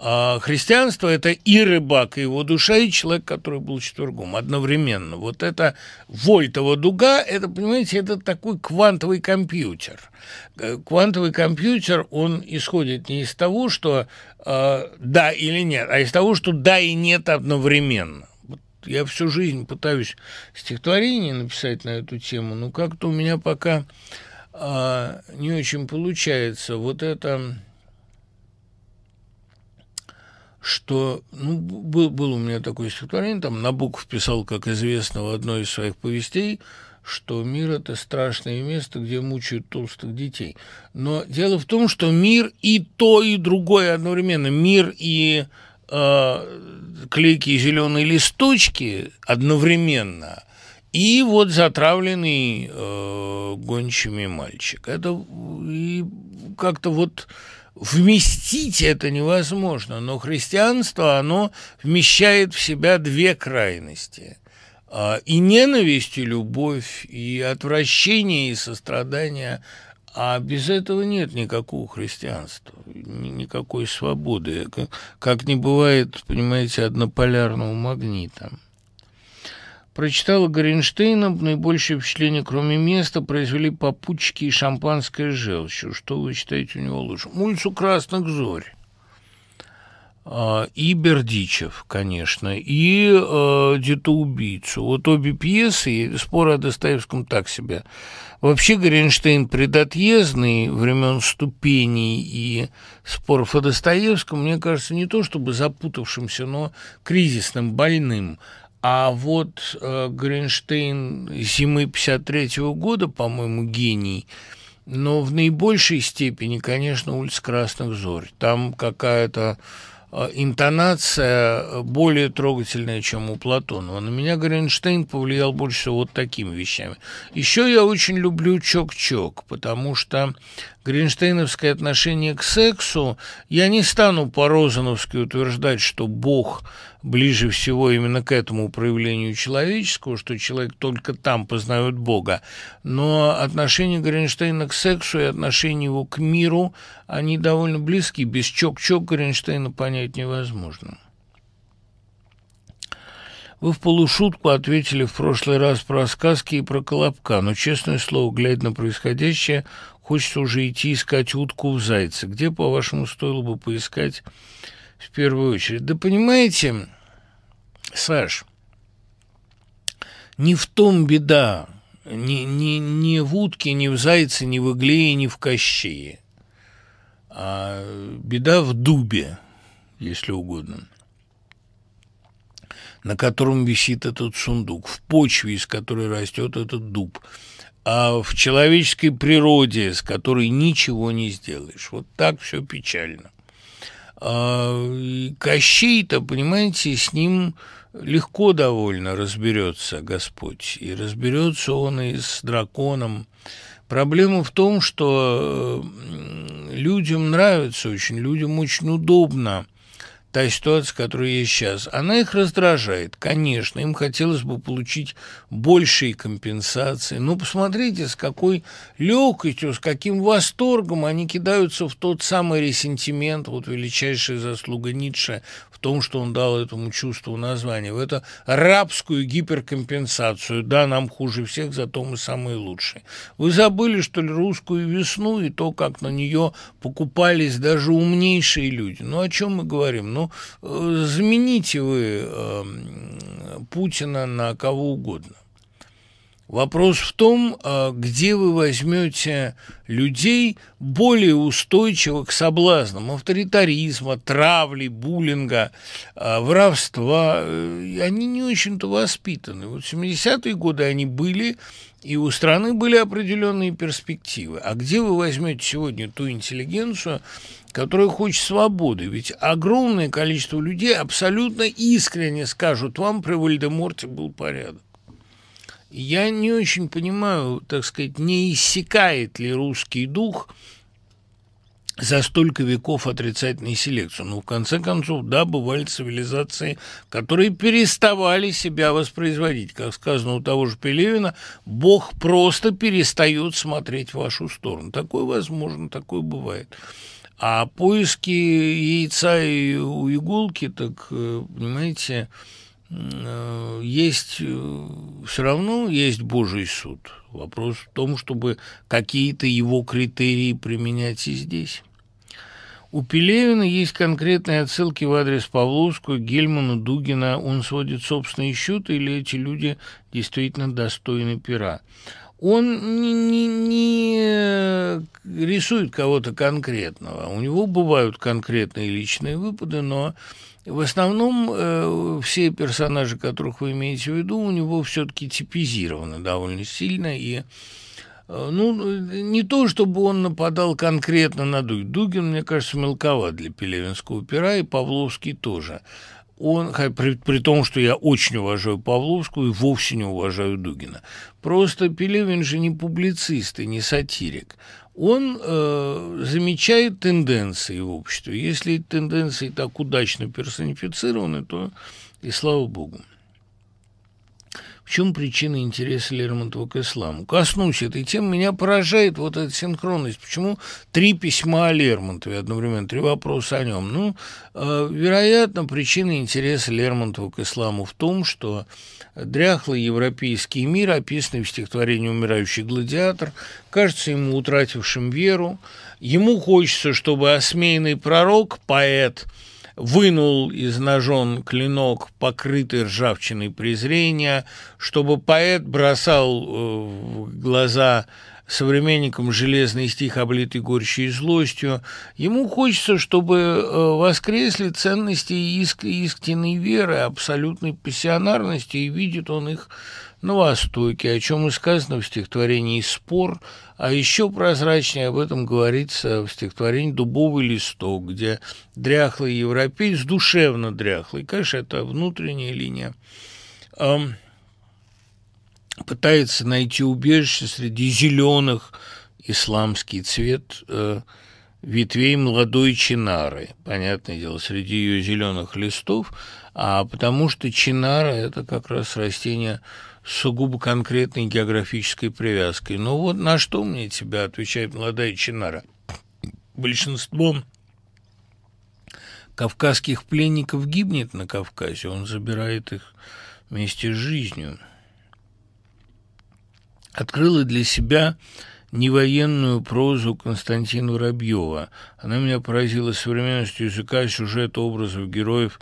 Speaker 1: а христианство – это и рыбак, и его душа, и человек, который был четвергом одновременно. Вот это вольтова дуга, это, понимаете, это такой квантовый компьютер. Э, квантовый компьютер, он исходит не из того, что э, да или нет, а из того, что да и нет одновременно. Вот я всю жизнь пытаюсь стихотворение написать на эту тему, но как-то у меня пока э, не очень получается. Вот это что ну, был, был у меня такое стихотворение, там Набоков писал, как известно, в одной из своих повестей, что мир – это страшное место, где мучают толстых детей. Но дело в том, что мир и то, и другое одновременно. Мир и э, клейкие зеленые листочки одновременно – и вот затравленный э, гончими мальчик. Это и как-то вот вместить это невозможно, но христианство, оно вмещает в себя две крайности. А, и ненависть, и любовь, и отвращение, и сострадание. А без этого нет никакого христианства, никакой свободы, как не бывает, понимаете, однополярного магнита. Прочитала Горенштейна, наибольшее впечатление, кроме места, произвели попутчики и шампанское желчью. Что вы считаете у него лучше? Улицу Красных Зорь. А, и Бердичев, конечно, и э, «Детоубийцу». Вот обе пьесы, споры о Достоевском так себе. Вообще Горенштейн предотъездный, времен ступеней и споров о Достоевском, мне кажется, не то чтобы запутавшимся, но кризисным, больным. А вот э, Гринштейн зимы 53 -го года, по-моему, гений, но в наибольшей степени, конечно, улица Красных Зорь. Там какая-то э, интонация более трогательная, чем у Платонова. На меня Гринштейн повлиял больше всего вот такими вещами. Еще я очень люблю Чок-Чок, потому что гринштейновское отношение к сексу, я не стану по-розановски утверждать, что Бог ближе всего именно к этому проявлению человеческого, что человек только там познает Бога. Но отношение Гринштейна к сексу и отношение его к миру, они довольно близки. Без чок-чок Гринштейна понять невозможно. Вы в полушутку ответили в прошлый раз про сказки и про Колобка, но, честное слово, глядя на происходящее, Хочется уже идти искать утку в зайце. Где, по-вашему, стоило бы поискать в первую очередь? Да понимаете, Саш, не в том беда, ни, ни, ни в утке, ни в зайце, ни в игле, ни в кощее. А беда в дубе, если угодно, на котором висит этот сундук, в почве, из которой растет этот дуб – а в человеческой природе, с которой ничего не сделаешь. Вот так все печально. А Кощей-то, понимаете, с ним легко довольно разберется Господь. И разберется он и с драконом. Проблема в том, что людям нравится очень, людям очень удобно – та ситуация, которая есть сейчас, она их раздражает. Конечно, им хотелось бы получить большие компенсации. Но посмотрите, с какой легкостью, с каким восторгом они кидаются в тот самый ресентимент, вот величайшая заслуга Ницше в том, что он дал этому чувству название, в эту рабскую гиперкомпенсацию. Да, нам хуже всех, зато мы самые лучшие. Вы забыли, что ли, русскую весну и то, как на нее покупались даже умнейшие люди. Ну, о чем мы говорим? Ну, э, замените вы э, Путина на кого угодно. Вопрос в том, а, где вы возьмете людей более устойчивых к соблазнам авторитаризма, травли, буллинга, а, воровства. Э, они не очень-то воспитаны. Вот в 70-е годы они были, и у страны были определенные перспективы. А где вы возьмете сегодня ту интеллигенцию, которая хочет свободы? Ведь огромное количество людей абсолютно искренне скажут вам, при Вальдеморте был порядок. Я не очень понимаю, так сказать, не иссякает ли русский дух за столько веков отрицательной селекции. Ну, в конце концов, да, бывали цивилизации, которые переставали себя воспроизводить. Как сказано у того же Пелевина, Бог просто перестает смотреть в вашу сторону. Такое возможно, такое бывает. А поиски яйца и у иголки, так, э, понимаете, Э, есть э, все равно есть Божий суд. Вопрос в том, чтобы какие-то его критерии применять и здесь. У Пелевина есть конкретные отсылки в адрес Павловского, Гельмана, Дугина. Он сводит собственные счеты или эти люди действительно достойны пера? Он не, не, не рисует кого-то конкретного. У него бывают конкретные личные выпады, но в основном э, все персонажи, которых вы имеете в виду, у него все-таки типизированы довольно сильно и э, ну, не то, чтобы он нападал конкретно на Дугин. Дугин, мне кажется, мелковат для Пелевинского пера, и Павловский тоже. Он, при, при том, что я очень уважаю Павловскую и вовсе не уважаю Дугина. Просто Пелевин же не публицист и не сатирик он э, замечает тенденции в обществе. Если тенденции так удачно персонифицированы, то и слава богу. В чем причина интереса Лермонтова к исламу? Коснусь этой темы, меня поражает вот эта синхронность. Почему три письма о Лермонтове одновременно, три вопроса о нем? Ну, э, вероятно, причина интереса Лермонтова к исламу в том, что дряхлый европейский мир, описанный в стихотворении «Умирающий гладиатор», кажется ему утратившим веру. Ему хочется, чтобы осмеянный пророк, поэт, вынул из ножон клинок, покрытый ржавчиной презрения, чтобы поэт бросал э, в глаза современникам железный стих, облитый горечью и злостью. Ему хочется, чтобы э, воскресли ценности иск, истинной веры, абсолютной пассионарности, и видит он их на Востоке, о чем и сказано в стихотворении «Спор», а еще прозрачнее об этом говорится в стихотворении «Дубовый листок», где дряхлый европеец, душевно дряхлый, конечно, это внутренняя линия, пытается найти убежище среди зеленых исламский цвет э, ветвей молодой чинары, понятное дело, среди ее зеленых листов, а потому что чинара – это как раз растение сугубо конкретной географической привязкой. Ну вот на что мне тебя отвечает молодая чинара? Большинство кавказских пленников гибнет на Кавказе, он забирает их вместе с жизнью открыла для себя невоенную прозу Константина Воробьева. Она меня поразила современностью языка, сюжета, образов, героев.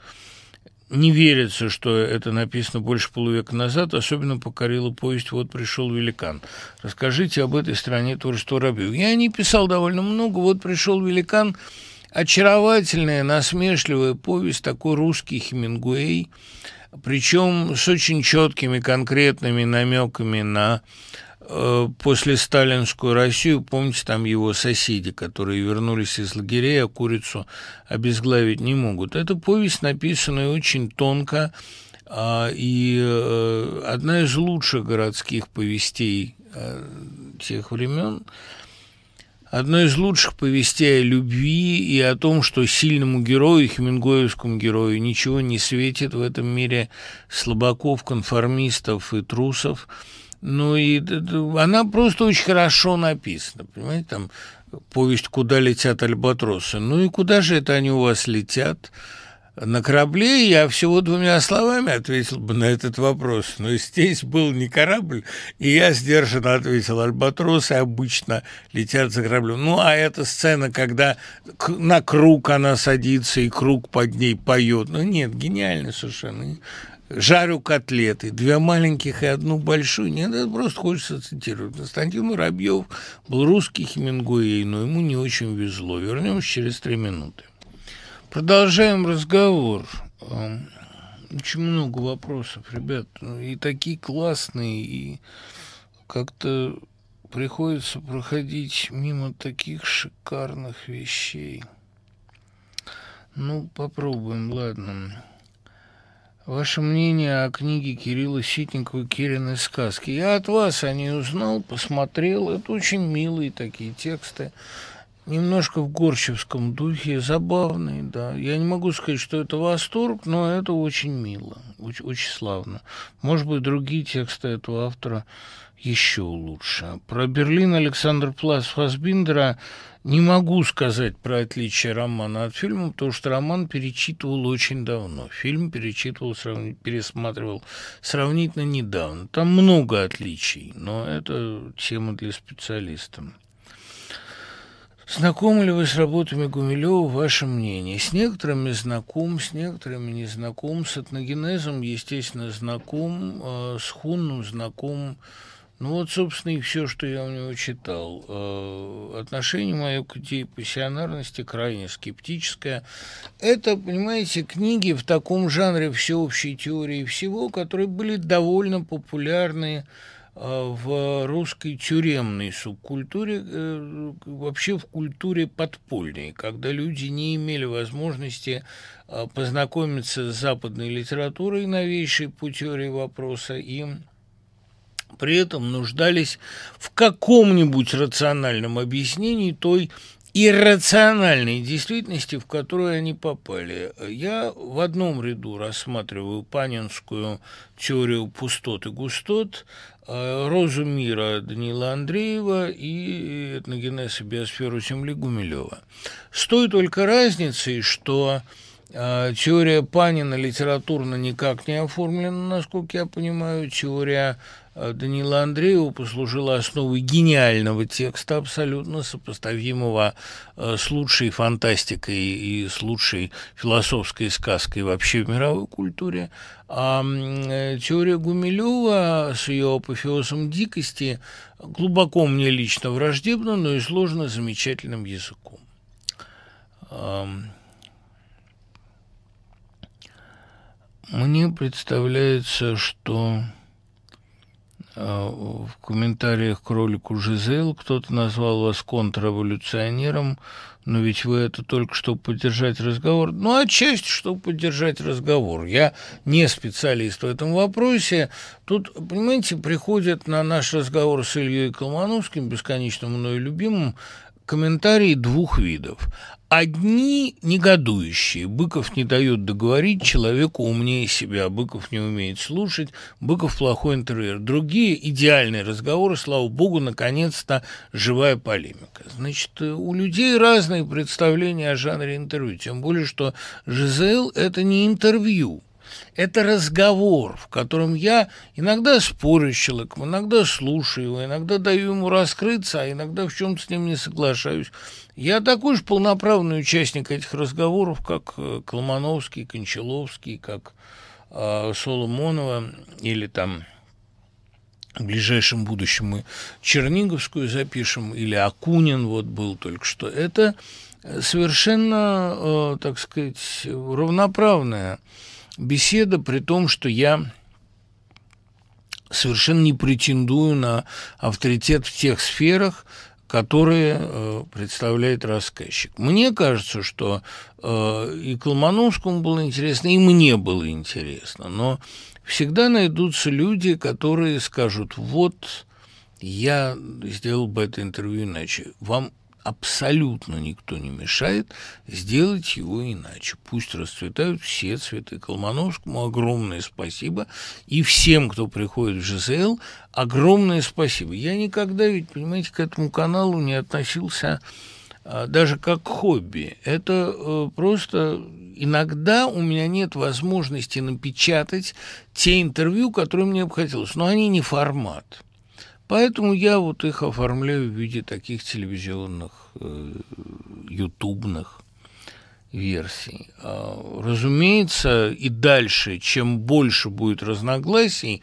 Speaker 1: Не верится, что это написано больше полувека назад, особенно покорила повесть «Вот пришел великан». Расскажите об этой стране творчества Воробьева. Я не писал довольно много, «Вот пришел великан» очаровательная, насмешливая повесть, такой русский Хемингуэй, причем с очень четкими конкретными намеками на после сталинскую Россию, помните, там его соседи, которые вернулись из лагерей, а курицу обезглавить не могут. Эта повесть написана очень тонко, а, и э, одна из лучших городских повестей э, тех времен, одна из лучших повестей о любви и о том, что сильному герою, хемингуэевскому герою, ничего не светит в этом мире слабаков, конформистов и трусов – ну и она просто очень хорошо написана, понимаете, там повесть «Куда летят альбатросы». Ну и куда же это они у вас летят? На корабле я всего двумя словами ответил бы на этот вопрос. Но здесь был не корабль, и я сдержанно ответил, альбатросы обычно летят за кораблем. Ну, а эта сцена, когда на круг она садится, и круг под ней поет. Ну, нет, гениально совершенно. Жарю котлеты, две маленьких и одну большую. Нет, это просто хочется цитировать. Константин Муравьев был русский Хемингуэй, но ему не очень везло. Вернемся через три минуты. Продолжаем разговор. Очень много вопросов, ребят. Ну, и такие классные, и как-то приходится проходить мимо таких шикарных вещей. Ну, попробуем, ладно. Ваше мнение о книге Кирилла Ситникова «Кирины сказки». Я от вас о ней узнал, посмотрел. Это очень милые такие тексты. Немножко в горчевском духе, забавные, да. Я не могу сказать, что это восторг, но это очень мило, очень, очень славно. Может быть, другие тексты этого автора еще лучше. Про Берлин Александр Плас Фасбиндера не могу сказать про отличие романа от фильма, потому что роман перечитывал очень давно. Фильм перечитывал, сравни... пересматривал сравнительно недавно. Там много отличий, но это тема для специалистов. Знакомы ли вы с работами Гумилева, ваше мнение? С некоторыми знаком, с некоторыми не знаком, с этногенезом, естественно, знаком, э, с Хунном знаком, ну вот, собственно, и все, что я у него читал. Э, отношение мое к идее пассионарности крайне скептическое. Это, понимаете, книги в таком жанре всеобщей теории всего, которые были довольно популярны э, в русской тюремной субкультуре, э, вообще в культуре подпольной, когда люди не имели возможности познакомиться с западной литературой новейшей по теории вопроса, им при этом нуждались в каком-нибудь рациональном объяснении той иррациональной действительности, в которую они попали. Я в одном ряду рассматриваю панинскую теорию пустот и густот, э, «Розу мира» Данила Андреева и этногенез и биосферу Земли Гумилева. С той только разницей, что э, теория Панина литературно никак не оформлена, насколько я понимаю, теория Данила Андреева послужила основой гениального текста, абсолютно сопоставимого э, с лучшей фантастикой и с лучшей философской сказкой вообще в мировой культуре. А э, теория Гумилева с ее апофеозом дикости глубоко мне лично враждебна, но и сложно замечательным языком. Мне представляется, что в комментариях к ролику Жизел кто-то назвал вас контрреволюционером, но ведь вы это только чтобы поддержать разговор. Ну, отчасти, чтобы поддержать разговор. Я не специалист в этом вопросе. Тут, понимаете, приходят на наш разговор с Ильей Колмановским, бесконечно мною любимым, комментарии двух видов. Одни негодующие. Быков не дает договорить, человеку умнее себя. Быков не умеет слушать, Быков плохой интервьюер. Другие идеальные разговоры, слава богу, наконец-то живая полемика. Значит, у людей разные представления о жанре интервью. Тем более, что Жизел – это не интервью. Это разговор, в котором я иногда спорю с человеком, иногда слушаю его, иногда даю ему раскрыться, а иногда в чем-то с ним не соглашаюсь. Я такой же полноправный участник этих разговоров, как э, Колмановский, Кончаловский, как э, Соломонова или там в ближайшем будущем мы Черниговскую запишем, или Акунин вот был только что. Это совершенно, э, так сказать, равноправная беседа, при том, что я совершенно не претендую на авторитет в тех сферах, которые э, представляет рассказчик. Мне кажется, что э, и Колмановскому было интересно, и мне было интересно, но всегда найдутся люди, которые скажут, вот я сделал бы это интервью иначе. Вам абсолютно никто не мешает сделать его иначе. Пусть расцветают все цветы. Колмановскому огромное спасибо. И всем, кто приходит в ЖЗЛ, огромное спасибо. Я никогда ведь, понимаете, к этому каналу не относился а, даже как хобби. Это э, просто иногда у меня нет возможности напечатать те интервью, которые мне бы хотелось, но они не формат. Поэтому я вот их оформляю в виде таких телевизионных, э, ютубных версий. А, разумеется, и дальше, чем больше будет разногласий,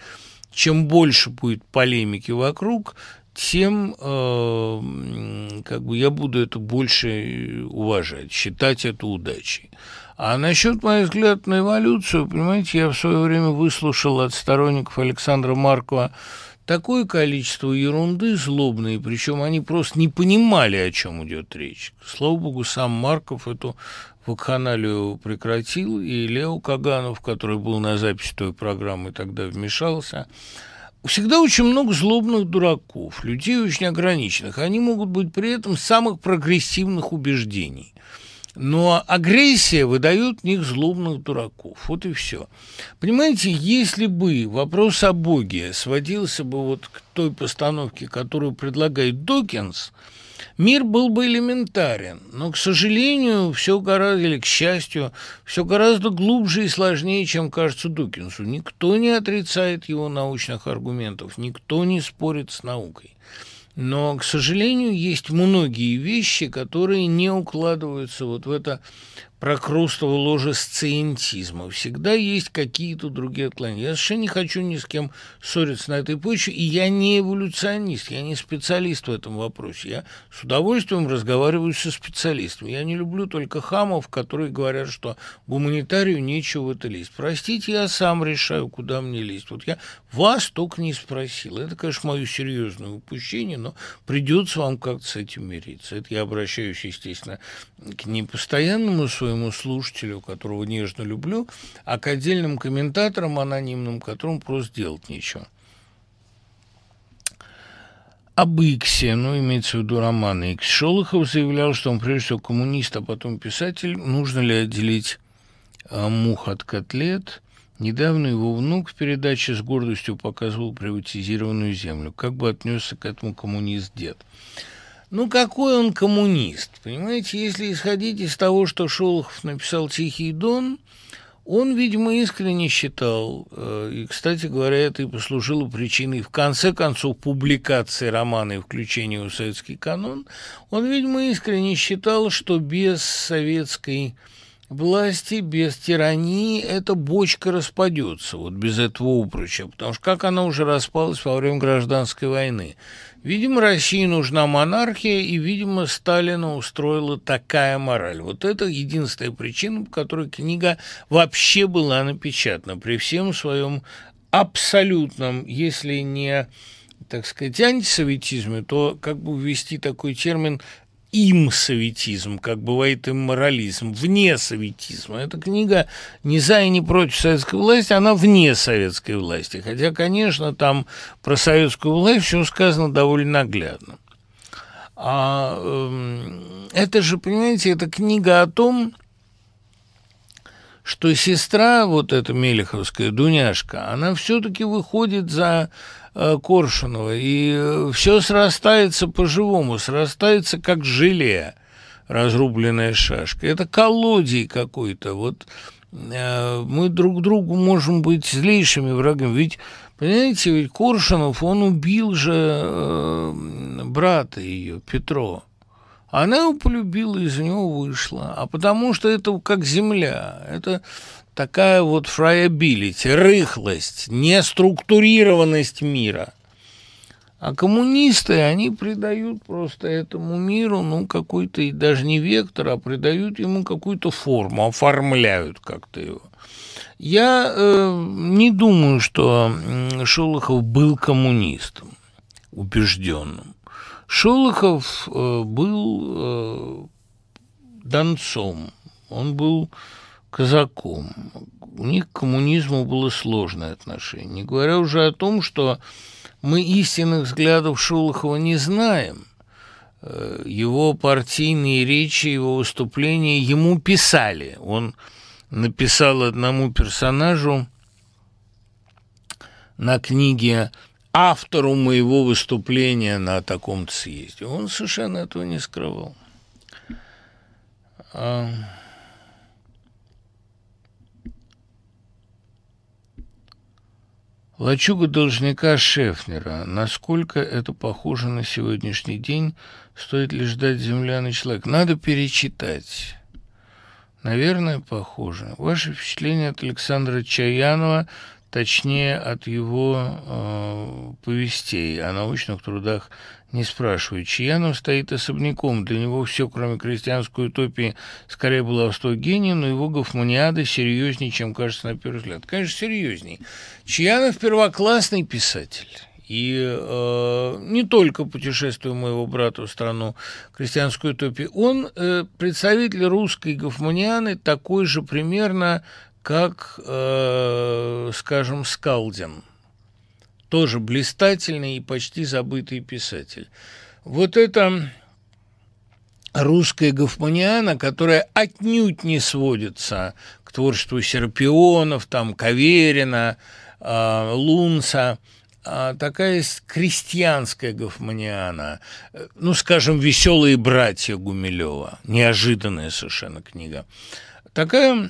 Speaker 1: чем больше будет полемики вокруг, тем э, как бы я буду это больше уважать, считать это удачей. А насчет моих взгляд на эволюцию, понимаете, я в свое время выслушал от сторонников Александра Маркова такое количество ерунды злобной, причем они просто не понимали, о чем идет речь. Слава богу, сам Марков эту вакханалию прекратил, и Лео Каганов, который был на записи той программы, тогда вмешался. Всегда очень много злобных дураков, людей очень ограниченных. Они могут быть при этом самых прогрессивных убеждений. Но агрессия выдает в них злобных дураков. Вот и все. Понимаете, если бы вопрос о Боге сводился бы вот к той постановке, которую предлагает Докинс, мир был бы элементарен. Но, к сожалению, все гораздо, или к счастью, все гораздо глубже и сложнее, чем кажется Докинсу. Никто не отрицает его научных аргументов, никто не спорит с наукой. Но, к сожалению, есть многие вещи, которые не укладываются вот в это прокрустово ложе сциентизма. Всегда есть какие-то другие отклонения. Я совершенно не хочу ни с кем ссориться на этой почве, и я не эволюционист, я не специалист в этом вопросе. Я с удовольствием разговариваю со специалистами. Я не люблю только хамов, которые говорят, что гуманитарию нечего в это лезть. Простите, я сам решаю, куда мне лезть. Вот я вас только не спросил. Это, конечно, мое серьезное упущение, но придется вам как-то с этим мириться. Это я обращаюсь, естественно, к непостоянному своему своему слушателю, которого нежно люблю, а к отдельным комментаторам анонимным, которым просто делать нечего. Об Иксе, ну, имеется в виду роман Икс, Шолохов заявлял, что он прежде всего коммунист, а потом писатель. Нужно ли отделить а, мух от котлет? Недавно его внук в передаче с гордостью показывал приватизированную землю. Как бы отнесся к этому коммунист-дед? Ну, какой он коммунист? Понимаете, если исходить из того, что Шолохов написал «Тихий дон», он, видимо, искренне считал, э, и, кстати говоря, это и послужило причиной, в конце концов, публикации романа и включения в советский канон, он, видимо, искренне считал, что без советской власти, без тирании эта бочка распадется, вот без этого упруча, потому что как она уже распалась во время гражданской войны. Видимо, России нужна монархия, и, видимо, Сталина устроила такая мораль. Вот это единственная причина, по которой книга вообще была напечатана, при всем своем абсолютном, если не так сказать, антисоветизме, то как бы ввести такой термин им советизм, как бывает им морализм, вне советизма. Эта книга не за и не против советской власти, она вне советской власти. Хотя, конечно, там про советскую власть все сказано довольно наглядно. А э, это же, понимаете, это книга о том, что сестра, вот эта Мелеховская, Дуняшка, она все-таки выходит за Коршунова, и э, все срастается по-живому, срастается как желе, разрубленная шашка. Это колодий какой-то. Вот э, мы друг другу можем быть злейшими врагами. Ведь, понимаете, ведь Коршунов, он убил же брата ее, Петро. Она его полюбила, за него вышла. А потому что это как земля. Это такая вот friability, рыхлость, неструктурированность мира. А коммунисты, они придают просто этому миру, ну, какой-то, и даже не вектор, а придают ему какую-то форму, оформляют как-то его. Я э, не думаю, что Шолохов был коммунистом, убежденным. Шолохов э, был э, донцом, он был казаком. У них к коммунизму было сложное отношение. Не говоря уже о том, что мы истинных взглядов Шолохова не знаем. Э, его партийные речи, его выступления ему писали. Он написал одному персонажу на книге автору моего выступления на таком-то съезде. Он совершенно этого не скрывал. Лачуга должника Шефнера. Насколько это похоже на сегодняшний день, стоит ли ждать земляный человек? Надо перечитать. Наверное, похоже. Ваше впечатление от Александра Чаянова, точнее, от его э, повестей о научных трудах не спрашиваю. Чаянов стоит особняком. Для него все, кроме крестьянской утопии, скорее баловство гения, но его гофманиада серьезнее, чем кажется на первый взгляд. Конечно, серьезней. Чаянов первоклассный писатель. И э, не только путешествуя моего брата в страну крестьянской утопии, он э, представитель русской гофманианы такой же примерно, как, э, скажем, Скалдин. Тоже блистательный и почти забытый писатель. Вот это русская гофманиана, которая отнюдь не сводится к творчеству Серпионов, там, Каверина, Лунца – а, такая есть крестьянская гофманиана, ну, скажем, «Веселые братья» Гумилева, неожиданная совершенно книга. Такая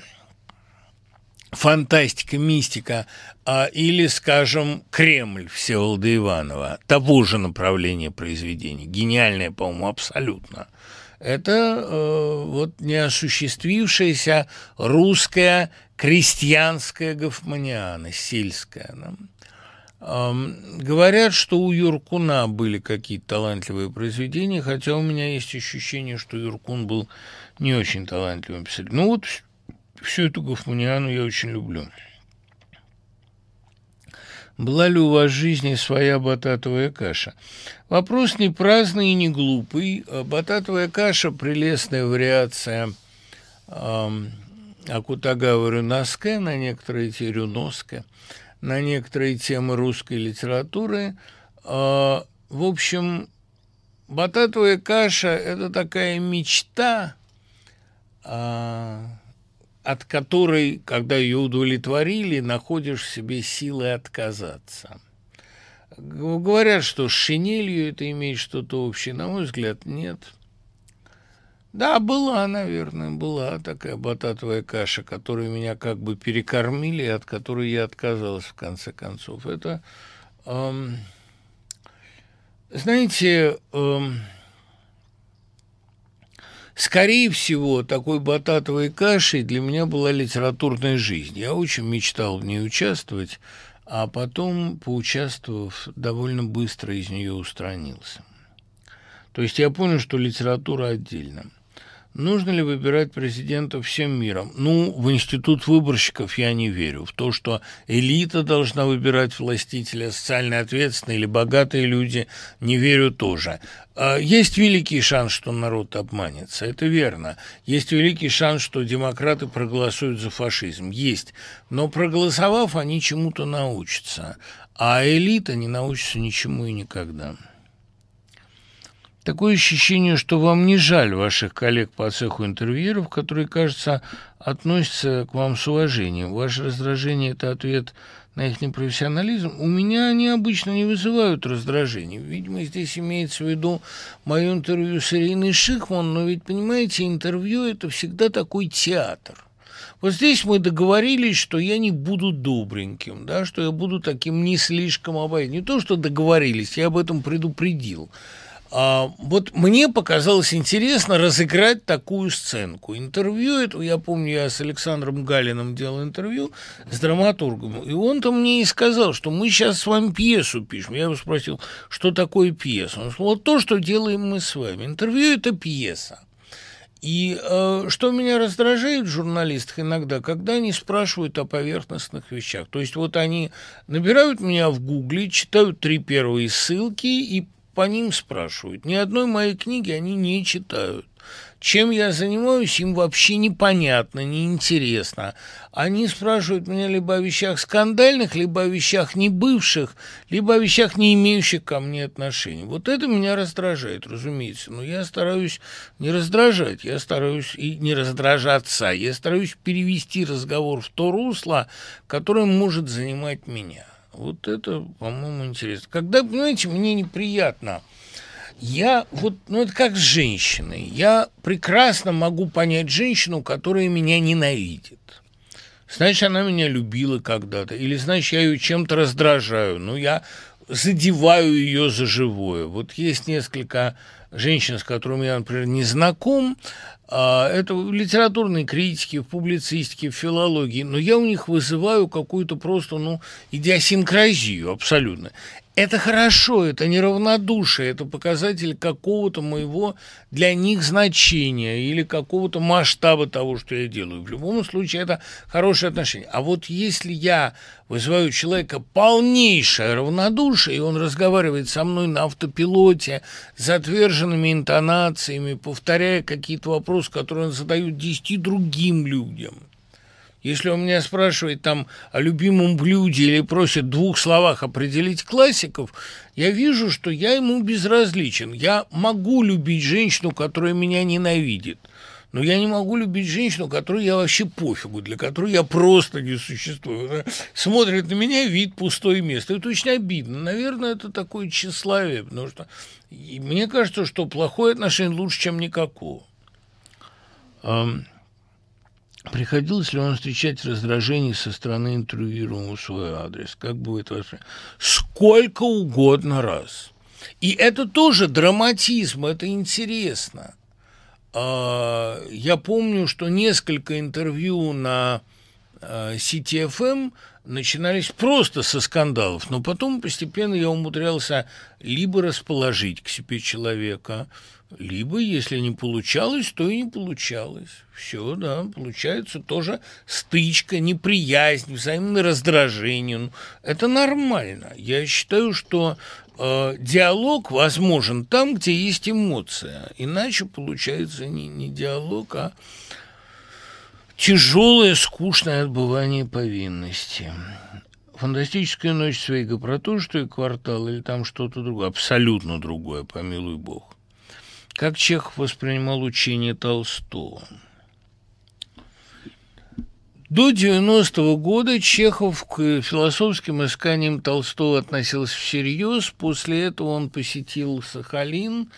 Speaker 1: фантастика, мистика, а, или, скажем, «Кремль» Всеволода Иванова, того же направления произведения, гениальное, по-моему, абсолютно. Это э, вот неосуществившаяся русская крестьянская гофманиана, сельская. Да? Говорят, что у Юркуна были какие-то талантливые произведения, хотя у меня есть ощущение, что Юркун был не очень талантливым писателем. Ну вот всю эту гофманиану я очень люблю. Была ли у вас в жизни своя бататовая каша? Вопрос не праздный и не глупый. Бататовая каша – прелестная вариация Акутагава Рюноске на некоторые те Рюноске – на некоторые темы русской литературы. А, в общем, бататовая каша – это такая мечта, а, от которой, когда ее удовлетворили, находишь в себе силы отказаться. Говорят, что с шинелью это имеет что-то общее. На мой взгляд, нет – да, была, наверное, была такая бататовая каша, которую меня как бы перекормили, от которой я отказалась в конце концов. Это, эм, знаете, эм, скорее всего, такой бататовой кашей для меня была литературная жизнь. Я очень мечтал в ней участвовать, а потом, поучаствовав, довольно быстро из нее устранился. То есть я понял, что литература отдельно. Нужно ли выбирать президента всем миром? Ну, в институт выборщиков я не верю. В то, что элита должна выбирать властителя, социально ответственные или богатые люди, не верю тоже. А, есть великий шанс, что народ обманется, это верно. Есть великий шанс, что демократы проголосуют за фашизм, есть. Но проголосовав, они чему-то научатся, а элита не научится ничему и никогда. Такое ощущение, что вам не жаль ваших коллег по цеху интервьюеров, которые, кажется, относятся к вам с уважением. Ваше раздражение – это ответ на их непрофессионализм. У меня они обычно не вызывают раздражения. Видимо, здесь имеется в виду мое интервью с Ириной Шихман, но ведь, понимаете, интервью – это всегда такой театр. Вот здесь мы договорились, что я не буду добреньким, да, что я буду таким не слишком обаятельным. Не то, что договорились, я об этом предупредил – вот мне показалось интересно разыграть такую сценку. Интервью это, я помню, я с Александром Галиным делал интервью с драматургом, и он-то мне и сказал, что мы сейчас с вами пьесу пишем. Я его спросил, что такое пьеса? Он сказал, вот то, что делаем мы с вами. Интервью – это пьеса. И э, что меня раздражает в журналистах иногда, когда они спрашивают о поверхностных вещах. То есть вот они набирают меня в Гугле, читают три первые ссылки и по ним спрашивают. Ни одной моей книги они не читают. Чем я занимаюсь, им вообще непонятно, неинтересно. Они спрашивают меня либо о вещах скандальных, либо о вещах не бывших, либо о вещах, не имеющих ко мне отношения. Вот это меня раздражает, разумеется. Но я стараюсь не раздражать, я стараюсь и не раздражаться. Я стараюсь перевести разговор в то русло, которое может занимать меня. Вот это, по-моему, интересно. Когда, понимаете, мне неприятно. Я вот, ну это как с женщиной. Я прекрасно могу понять женщину, которая меня ненавидит. Значит, она меня любила когда-то. Или, значит, я ее чем-то раздражаю. Ну, я задеваю ее за живое. Вот есть несколько женщин, с которыми я, например, не знаком, это в литературной критике, в публицистике, в филологии, но я у них вызываю какую-то просто, ну, идиосинкразию абсолютно. Это хорошо, это неравнодушие, это показатель какого-то моего для них значения или какого-то масштаба того, что я делаю. В любом случае, это хорошее отношение. А вот если я вызываю у человека полнейшее равнодушие, и он разговаривает со мной на автопилоте, с затверженными интонациями, повторяя какие-то вопросы, которые он задает десяти другим людям – если он меня спрашивает там о любимом блюде или просит в двух словах определить классиков, я вижу, что я ему безразличен. Я могу любить женщину, которая меня ненавидит. Но я не могу любить женщину, которую я вообще пофигу, для которой я просто не существую. Она смотрит на меня, вид пустое место. Это очень обидно. Наверное, это такое тщеславие, потому что мне кажется, что плохое отношение лучше, чем никакого. Приходилось ли вам встречать раздражение со стороны интервьюируемого свой адрес? Как будет ваше? Сколько угодно раз. И это тоже драматизм, это интересно. А, я помню, что несколько интервью на CTFM начинались просто со скандалов, но потом постепенно я умудрялся либо расположить к себе человека, либо, если не получалось, то и не получалось. Все, да, получается тоже стычка, неприязнь, взаимное раздражение. Ну, это нормально. Я считаю, что э, диалог возможен там, где есть эмоция. Иначе получается не, не диалог, а тяжелое, скучное отбывание повинности. Фантастическая ночь Свейга про то, что и квартал, или там что-то другое, абсолютно другое, помилуй бог. Как Чехов воспринимал учение Толстого? До 90-го года Чехов к философским исканиям Толстого относился всерьез. После этого он посетил Сахалин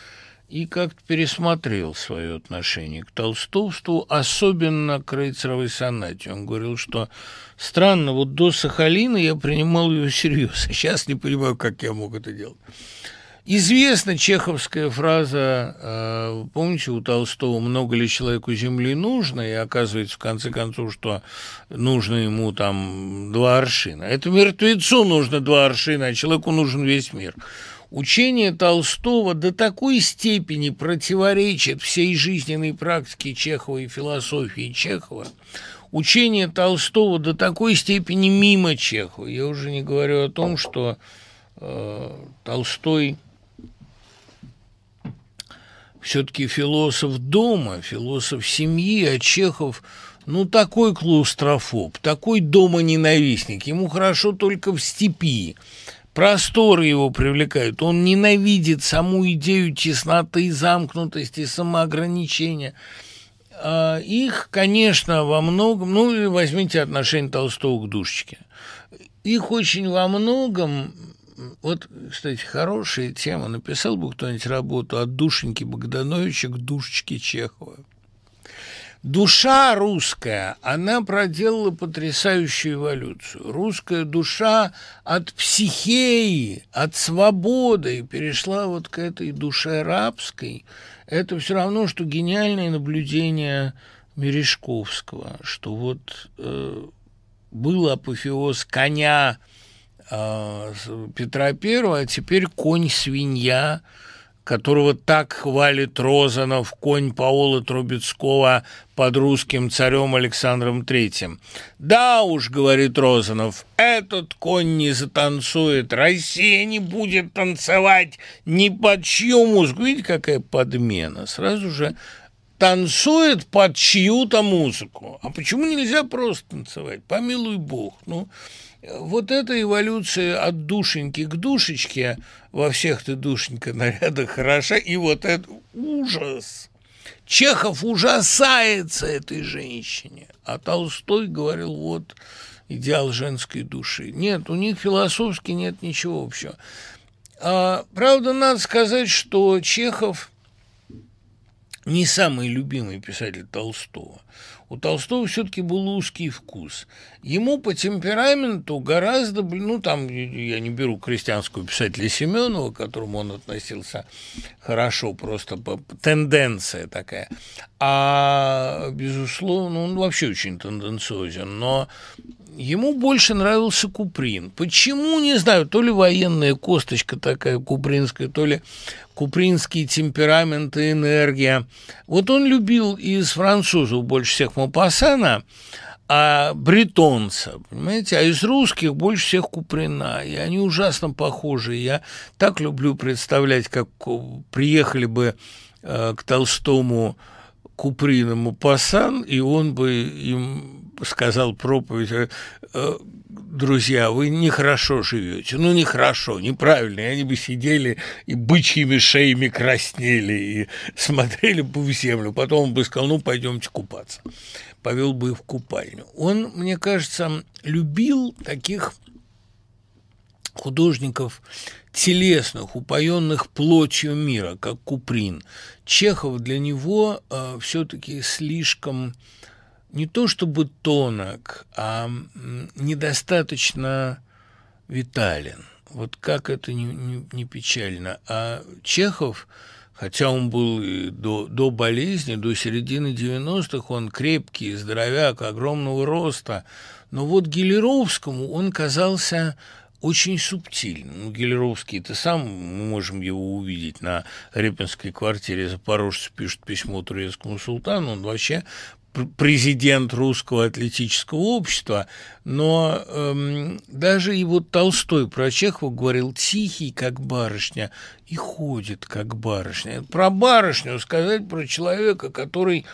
Speaker 1: и как-то пересмотрел свое отношение к толстовству, особенно к Рейцеровой сонате. Он говорил, что странно, вот до Сахалина я принимал ее всерьез, а сейчас не понимаю, как я мог это делать. Известна чеховская фраза, э, помните, у Толстого «много ли человеку земли нужно?» и оказывается, в конце концов, что нужно ему там два аршина. Это мертвецу нужно два аршина, а человеку нужен весь мир. Учение Толстого до такой степени противоречит всей жизненной практике Чехова и философии Чехова, учение Толстого до такой степени мимо Чехова. Я уже не говорю о том, что э, Толстой все-таки философ дома, философ семьи, а Чехов, ну, такой клаустрофоб, такой дома-ненавистник. Ему хорошо только в степи. Просторы его привлекают. Он ненавидит саму идею тесноты, замкнутости, самоограничения. А их, конечно, во многом... Ну, возьмите отношение Толстого к душечке. Их очень во многом вот, кстати, хорошая тема. Написал бы кто-нибудь работу от душеньки Богдановича к душечке Чехова. Душа русская, она проделала потрясающую эволюцию. Русская душа от психеи, от свободы перешла вот к этой душе рабской. Это все равно, что гениальное наблюдение Мережковского, что вот э, был апофеоз коня Петра Первого, а теперь конь-свинья, которого так хвалит Розанов, конь Паула Трубецкого под русским царем Александром Третьим. «Да уж, — говорит Розанов, — этот конь не затанцует, Россия не будет танцевать ни под чью музыку». Видите, какая подмена? Сразу же танцует под чью-то музыку. А почему нельзя просто танцевать? Помилуй бог. Ну, вот эта эволюция от душеньки к душечке во всех ты, душенька, нарядах хороша, и вот это ужас. Чехов ужасается этой женщине, а Толстой говорил, вот идеал женской души. Нет, у них философски нет ничего общего. А, правда, надо сказать, что Чехов не самый любимый писатель Толстого. У Толстого все-таки был узкий вкус. Ему по темпераменту гораздо, ну там я не беру крестьянского писателя Семенова, к которому он относился хорошо, просто тенденция такая. А, безусловно, он вообще очень тенденциозен, но ему больше нравился Куприн. Почему, не знаю, то ли военная косточка такая купринская, то ли купринский темперамент и энергия. Вот он любил из французов больше всех Мопассана, а бретонца, понимаете, а из русских больше всех Куприна, и они ужасно похожи. Я так люблю представлять, как приехали бы э, к Толстому Куприн и Мопассан, и он бы им сказал проповедь, э, э, друзья, вы нехорошо живете, ну нехорошо, неправильно, и они бы сидели и бычьими шеями краснели и смотрели бы в землю, потом он бы сказал, ну пойдемте купаться, повел бы их в купальню. Он, мне кажется, любил таких художников телесных, упоенных плотью мира, как Куприн. Чехов для него э, все-таки слишком не то чтобы тонок, а недостаточно витален. Вот как это не, не, не печально. А Чехов, хотя он был до, до болезни, до середины 90-х, он крепкий, здоровяк, огромного роста, но вот Гелеровскому он казался очень субтильным. Ну, Гелеровский, это сам, мы можем его увидеть на Репинской квартире. Запорожцы пишут письмо турецкому султану, он вообще президент русского атлетического общества, но эм, даже и вот Толстой про Чехова говорил «тихий, как барышня, и ходит, как барышня». Про барышню сказать про человека, который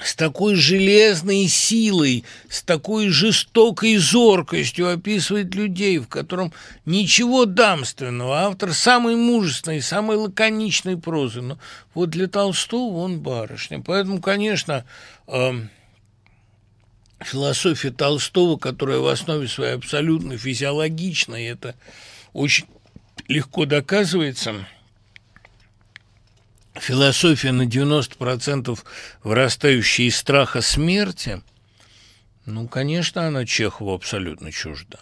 Speaker 1: с такой железной силой, с такой жестокой зоркостью описывает людей, в котором ничего дамственного, автор самой мужественной, самой лаконичной прозы. Но вот для Толстого он барышня. Поэтому, конечно, э, философия Толстого, которая в основе своей абсолютно физиологична, это очень легко доказывается – философия на 90% вырастающая из страха смерти, ну, конечно, она Чехову абсолютно чужда.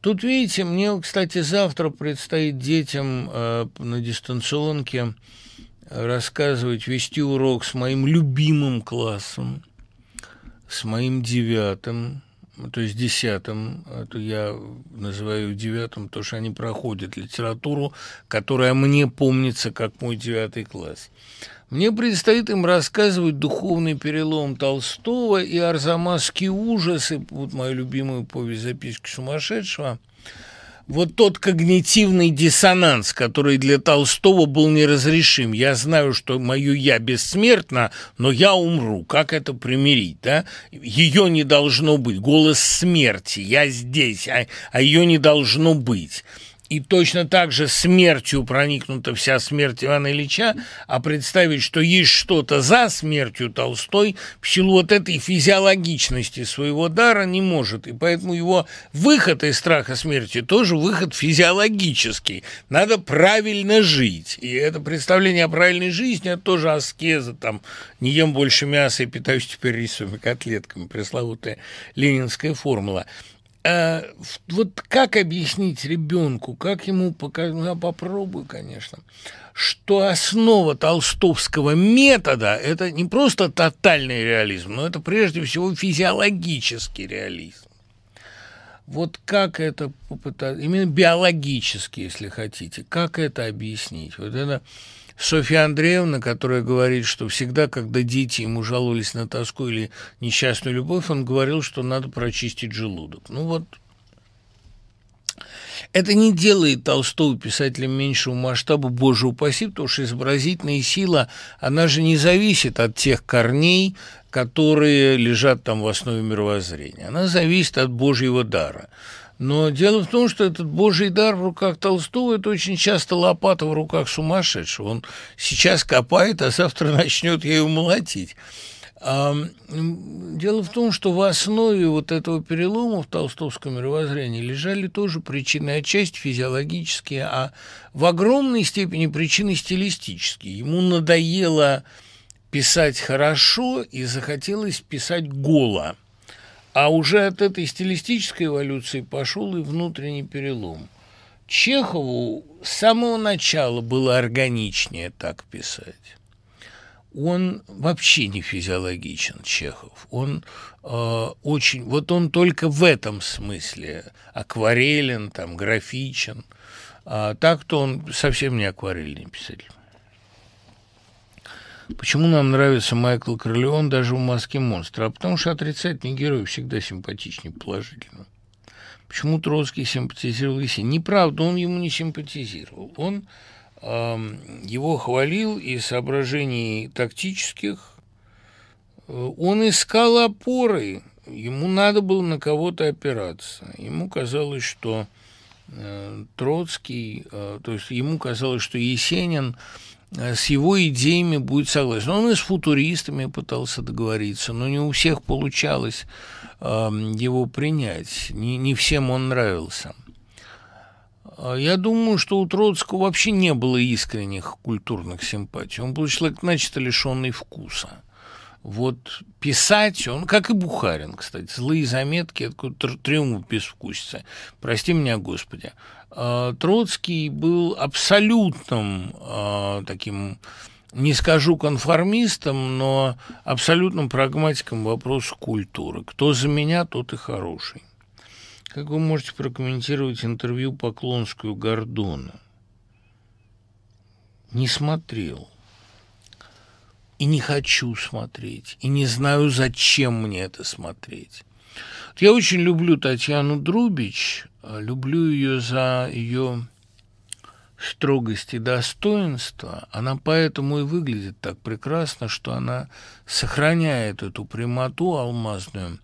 Speaker 1: Тут, видите, мне, кстати, завтра предстоит детям э, на дистанционке рассказывать, вести урок с моим любимым классом, с моим девятым, то есть десятым, это я называю девятым, потому что они проходят литературу, которая мне помнится как мой девятый класс. Мне предстоит им рассказывать духовный перелом Толстого и арзамасские ужасы, вот мою любимую повесть «Записки сумасшедшего», вот тот когнитивный диссонанс, который для Толстого был неразрешим. Я знаю, что мое «я» бессмертно, но я умру. Как это примирить, да? Ее не должно быть. Голос смерти. Я здесь, а, а ее не должно быть. И точно так же смертью проникнута вся смерть Ивана Ильича, а представить, что есть что-то за смертью Толстой, в силу вот этой физиологичности своего дара не может. И поэтому его выход из страха смерти тоже выход физиологический. Надо правильно жить. И это представление о правильной жизни, это тоже аскеза, там, не ем больше мяса и питаюсь теперь рисовыми котлетками, пресловутая ленинская формула. А, вот как объяснить ребенку, как ему показать, ну, я попробую, конечно, что основа толстовского метода – это не просто тотальный реализм, но это прежде всего физиологический реализм. Вот как это попытаться, именно биологически, если хотите, как это объяснить? Вот это Софья Андреевна, которая говорит, что всегда, когда дети ему жаловались на тоску или несчастную любовь, он говорил, что надо прочистить желудок. Ну вот, это не делает Толстого писателем меньшего масштаба, боже упаси, потому что изобразительная сила, она же не зависит от тех корней, которые лежат там в основе мировоззрения. Она зависит от Божьего дара. Но дело в том, что этот божий дар в руках Толстого – это очень часто лопата в руках сумасшедшего. Он сейчас копает, а завтра начнет ею молотить. А, дело в том, что в основе вот этого перелома в толстовском мировоззрении лежали тоже причины, отчасти физиологические, а в огромной степени причины стилистические. Ему надоело писать хорошо и захотелось писать голо. А уже от этой стилистической эволюции пошел и внутренний перелом. Чехову с самого начала было органичнее так писать. Он вообще не физиологичен, Чехов. Он э, очень... Вот он только в этом смысле акварелен, там, графичен. А так-то он совсем не акварельный писатель. Почему нам нравится Майкл Корлеон даже в «Маске монстра»? А потому что отрицательный герой всегда симпатичнее положительно. Почему Троцкий симпатизировал Есенину? Неправда, он ему не симпатизировал. Он э, его хвалил из соображений тактических. Он искал опоры. Ему надо было на кого-то опираться. Ему казалось, что э, Троцкий, э, то есть ему казалось, что Есенин Э, с его идеями будет согласен. Он и с футуристами пытался договориться, но не у всех получалось э, его принять. Не, не всем он нравился. А я думаю, что у Троцкого вообще не было искренних культурных симпатий. Он был человек начисто лишенный вкуса. Вот писать, он, как и Бухарин, кстати, злые заметки, это триумф безвкусицы. Прости меня, Господи. А, Троцкий был абсолютным а, таким, не скажу конформистом, но абсолютным прагматиком вопроса культуры. Кто за меня, тот и хороший. Как вы можете прокомментировать интервью Поклонскую Гордона? Не смотрел. И не хочу смотреть. И не знаю, зачем мне это смотреть. Я очень люблю Татьяну Друбич, а, люблю ее за ее строгость и достоинство, она поэтому и выглядит так прекрасно, что она сохраняет эту прямоту алмазную.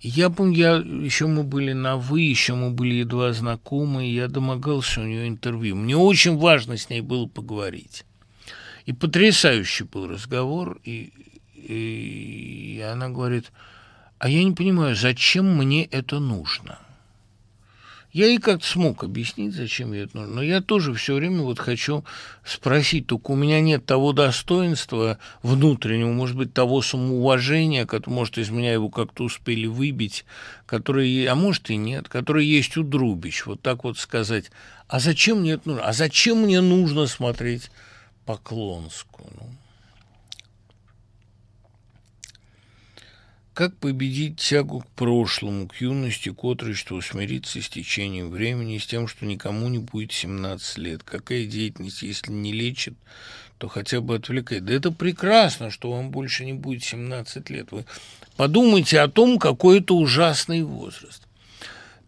Speaker 1: Я помню, я, еще мы были на «вы», еще мы были едва знакомы, и я домогался у нее интервью. Мне очень важно с ней было поговорить. И потрясающий был разговор, и, и, и она говорит – а я не понимаю, зачем мне это нужно? Я ей как-то смог объяснить, зачем ей это нужно, но я тоже все время вот хочу спросить, только у меня нет того достоинства внутреннего, может быть, того самоуважения, которое, может, из меня его как-то успели выбить, которое, а может и нет, которое есть у Друбич, вот так вот сказать, а зачем мне это нужно, а зачем мне нужно смотреть Поклонскую, ну, Как победить тягу к прошлому, к юности, к отрочеству, смириться с течением времени, с тем, что никому не будет 17 лет? Какая деятельность, если не лечит, то хотя бы отвлекает? Да это прекрасно, что вам больше не будет 17 лет. Вы подумайте о том, какой это ужасный возраст.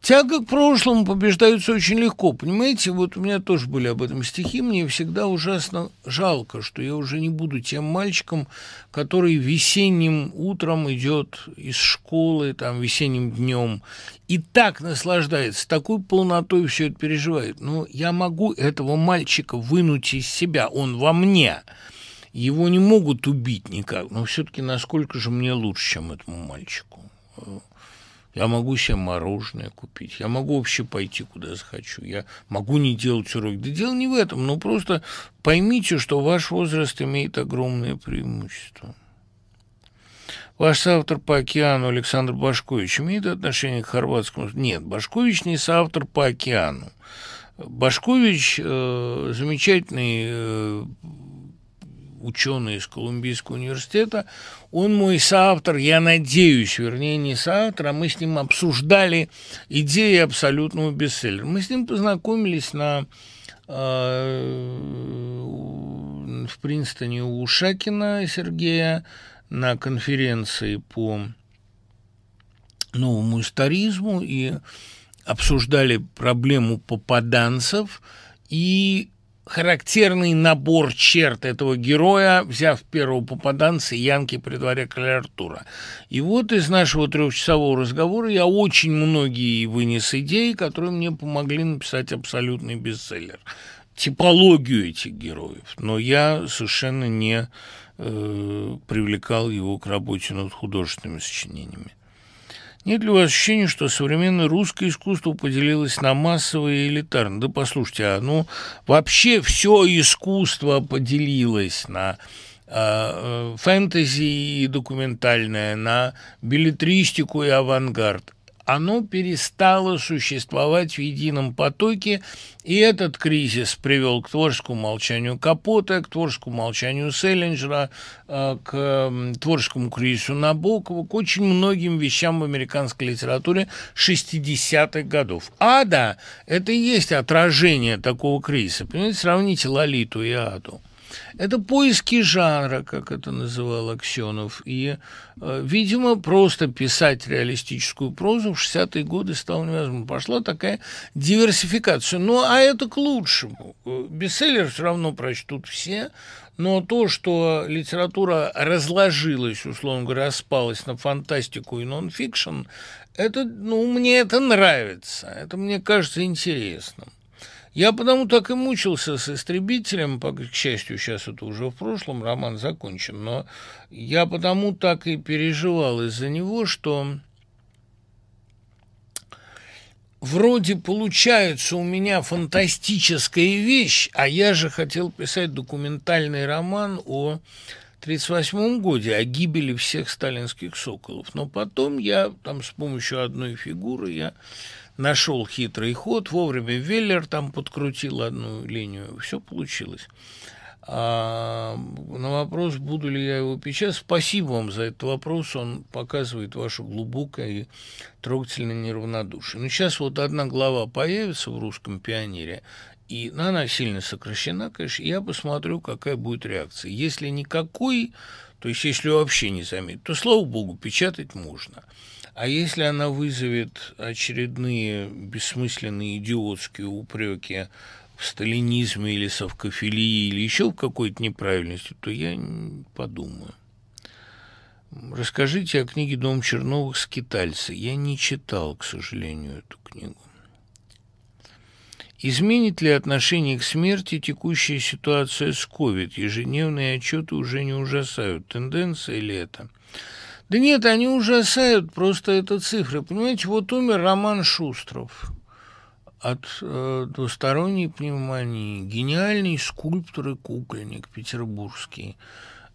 Speaker 1: Тяга к прошлому побеждается очень легко, понимаете? Вот у меня тоже были об этом стихи, мне всегда ужасно жалко, что я уже не буду тем мальчиком, который весенним утром идет из школы, там, весенним днем, и так наслаждается, такой полнотой все это переживает. Но я могу этого мальчика вынуть из себя, он во мне. Его не могут убить никак, но все-таки насколько же мне лучше, чем этому мальчику. Я могу себе мороженое купить, я могу вообще пойти куда захочу, я могу не делать уроки. Да дело не в этом, но просто поймите, что ваш возраст имеет огромное преимущество. Ваш соавтор по океану Александр Башкович имеет отношение к хорватскому? Нет, Башкович не соавтор по океану. Башкович э, замечательный э, ученый из Колумбийского университета, он мой соавтор, я надеюсь, вернее, не соавтор, а мы с ним обсуждали идеи абсолютного бестселлера. Мы с ним познакомились на э, в Принстоне у Шакина Сергея на конференции по новому историзму и обсуждали проблему попаданцев, и характерный набор черт этого героя, взяв первого попаданца Янки при дворе короля Артура. И вот из нашего трехчасового разговора я очень многие вынес идеи, которые мне помогли написать абсолютный бестселлер. Типологию этих героев. Но я совершенно не э, привлекал его к работе над художественными сочинениями. Нет ли у вас ощущения, что современное русское искусство поделилось на массовое и элитарное? Да послушайте, а ну вообще все искусство поделилось на э, фэнтези и документальное, на билетристику и авангард оно перестало существовать в едином потоке, и этот кризис привел к творческому молчанию Капота, к творческому молчанию Селлинджера, э, к творческому кризису Набокова, к очень многим вещам в американской литературе 60-х годов. А, да, это и есть отражение такого кризиса. Понимаете, сравните Лолиту и Аду. Это поиски жанра, как это называл Аксенов. И, э, видимо, просто писать реалистическую прозу в 60-е годы стало невозможно. Пошла такая диверсификация. Ну, а это к лучшему. Бестселлер все равно прочтут все, но то, что литература разложилась, условно говоря, распалась на фантастику и нон-фикшн, это, ну, мне это нравится, это мне кажется интересным. Я потому так и мучился с «Истребителем», к счастью, сейчас это уже в прошлом, роман закончен, но я потому так и переживал из-за него, что вроде получается у меня фантастическая вещь, а я же хотел писать документальный роман о 1938 годе, о гибели всех сталинских соколов. Но потом я там с помощью одной фигуры я нашел хитрый ход, вовремя Веллер там подкрутил одну линию, все получилось. А на вопрос, буду ли я его печатать, спасибо вам за этот вопрос, он показывает ваше глубокое и трогательное неравнодушие. Но сейчас вот одна глава появится в «Русском пионере», и она сильно сокращена, конечно, я посмотрю, какая будет реакция. Если никакой, то есть если вообще не заметит, то, слава богу, печатать можно. А если она вызовет очередные бессмысленные идиотские упреки в сталинизме или совкофилии или еще в какой-то неправильности, то я подумаю. Расскажите о книге «Дом Черновых. Скитальцы». Я не читал, к сожалению, эту книгу. Изменит ли отношение к смерти текущая ситуация с COVID? Ежедневные отчеты уже не ужасают. Тенденция ли это? Да нет, они ужасают, просто это цифры. Понимаете, вот умер Роман Шустров от э, двусторонней пневмонии, гениальный скульптор и кукольник петербургский.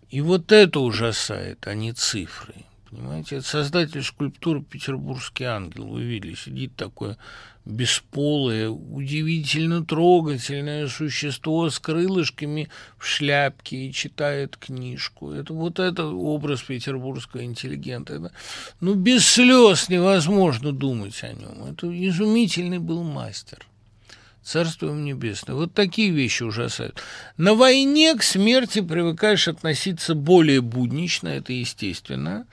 Speaker 1: И вот это ужасает, а не цифры. Понимаете, это создатель скульптуры «Петербургский ангел». Вы видели, сидит такое бесполое, удивительно трогательное существо с крылышками в шляпке и читает книжку. Это вот это образ петербургского интеллигента. Это, ну, без слез невозможно думать о нем. Это изумительный был мастер. Царство ему небесное. Вот такие вещи ужасают. На войне к смерти привыкаешь относиться более буднично, это естественно.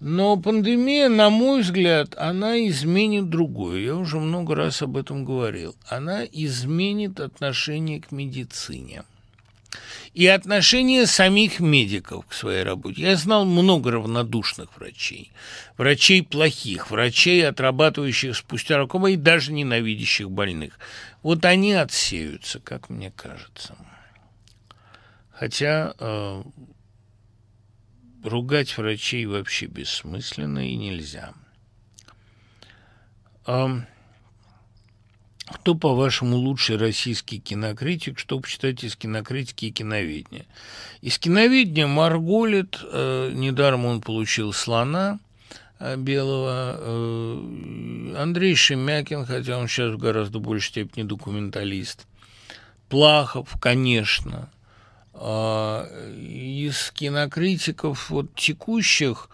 Speaker 1: Но пандемия, на мой взгляд, она изменит другое. Я уже много раз об этом говорил. Она изменит отношение к медицине и отношение самих медиков к своей работе. Я знал много равнодушных врачей, врачей плохих, врачей, отрабатывающих спустя рукава и даже ненавидящих больных. Вот они отсеются, как мне кажется. Хотя э, ругать врачей вообще бессмысленно и нельзя. А кто, по-вашему, лучший российский кинокритик? Что почитать из кинокритики и киноведения? Из киноведения Марголит, э, недаром он получил «Слона», э, белого. Э, Андрей Шемякин, хотя он сейчас в гораздо большей степени документалист. Плахов, конечно. А, из кинокритиков вот текущих,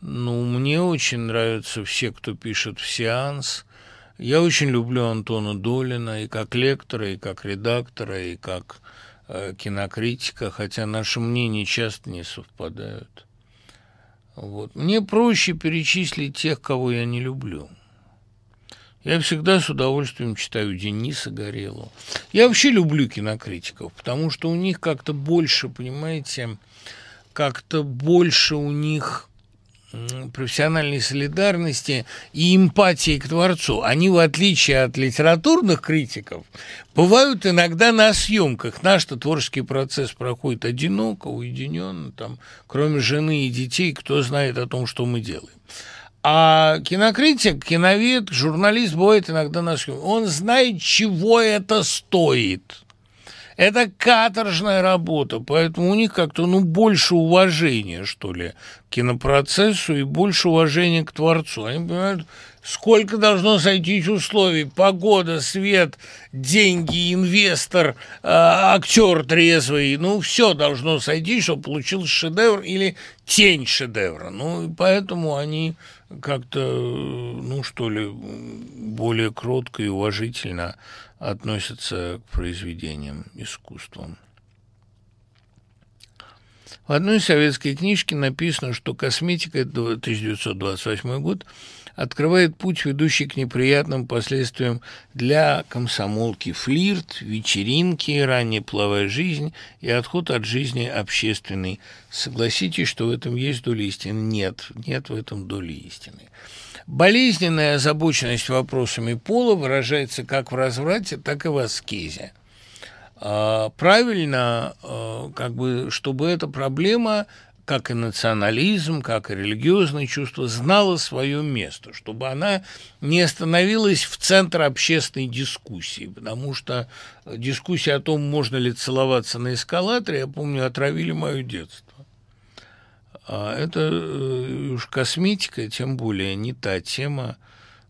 Speaker 1: ну, мне очень нравятся все, кто пишет в сеанс. Я очень люблю Антона Долина и как лектора, и как редактора, и как э, кинокритика, хотя наши мнения часто не совпадают. Вот. Мне проще перечислить тех, кого я не люблю. Я всегда с удовольствием читаю Дениса Горелого. Я вообще люблю кинокритиков, потому что у них как-то больше, понимаете, как-то больше у них профессиональной солидарности и эмпатии к творцу. Они, в отличие от литературных критиков, бывают иногда на съемках. Наш-то творческий процесс проходит одиноко, уединенно, там, кроме жены и детей, кто знает о том, что мы делаем. А кинокритик, киновед, журналист бывает иногда на съемке. Он знает, чего это стоит. Это каторжная работа, поэтому у них как-то, ну, больше уважения, что ли, к кинопроцессу и больше уважения к творцу. Они понимают, сколько должно сойтись условий, погода, свет, деньги, инвестор, э, актер трезвый, ну, все должно сойти, чтобы получился шедевр или тень шедевра. Ну, и поэтому они как-то, ну, что ли, более кротко и уважительно относятся к произведениям искусства. В одной советской книжке написано, что косметика, это 1928 год, открывает путь, ведущий к неприятным последствиям для комсомолки. Флирт, вечеринки, ранняя половая жизнь и отход от жизни общественной. Согласитесь, что в этом есть доля истины? Нет, нет в этом доли истины. Болезненная озабоченность вопросами пола выражается как в разврате, так и в аскезе. А, правильно, а, как бы, чтобы эта проблема как и национализм, как и религиозное чувство, знала свое место, чтобы она не становилась в центр общественной дискуссии, потому что дискуссия о том, можно ли целоваться на эскалаторе, я помню, отравили мое детство. А это э, уж косметика, тем более не та тема,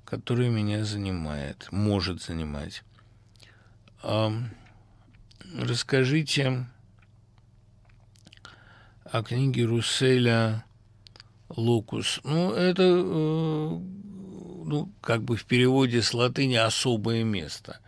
Speaker 1: которая меня занимает, может занимать. Расскажите о книге Русселя «Лукус». Ну, это, э, ну, как бы в переводе с латыни «особое место».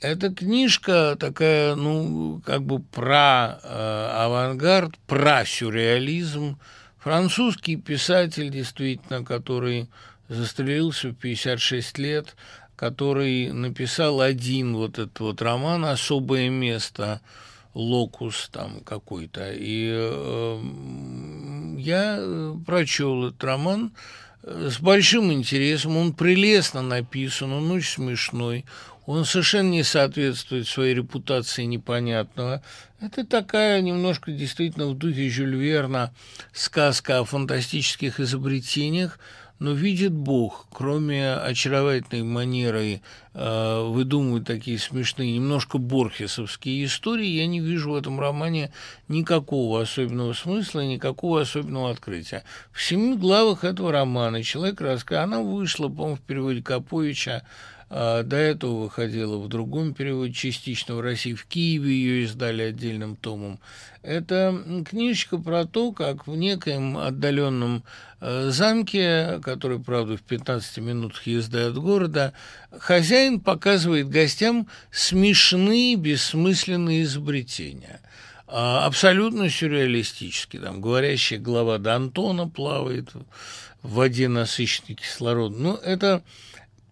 Speaker 1: Эта книжка такая, ну, как бы про э, авангард, про сюрреализм. Французский писатель, действительно, который застрелился в 56 лет, который написал один вот этот вот роман «Особое место», локус там какой-то. И э, я прочел этот роман э, с большим интересом. Он прелестно написан, он очень смешной. Он совершенно не соответствует своей репутации непонятного. Это такая немножко действительно в духе Жюль Верна сказка о фантастических изобретениях, но видит Бог, кроме очаровательной манеры э, выдумывать такие смешные, немножко борхесовские истории, я не вижу в этом романе никакого особенного смысла, никакого особенного открытия. В семи главах этого романа человек рассказывает, она вышла, по-моему, в переводе Каповича, а, до этого выходила в другом переводе, частично в России, в Киеве ее издали отдельным томом. Это книжечка про то, как в некоем отдаленном э, замке, который, правда, в 15 минутах езды от города, хозяин показывает гостям смешные, бессмысленные изобретения – абсолютно сюрреалистически. Там говорящая голова Д'Антона плавает в воде, насыщенной кислородом. Ну, это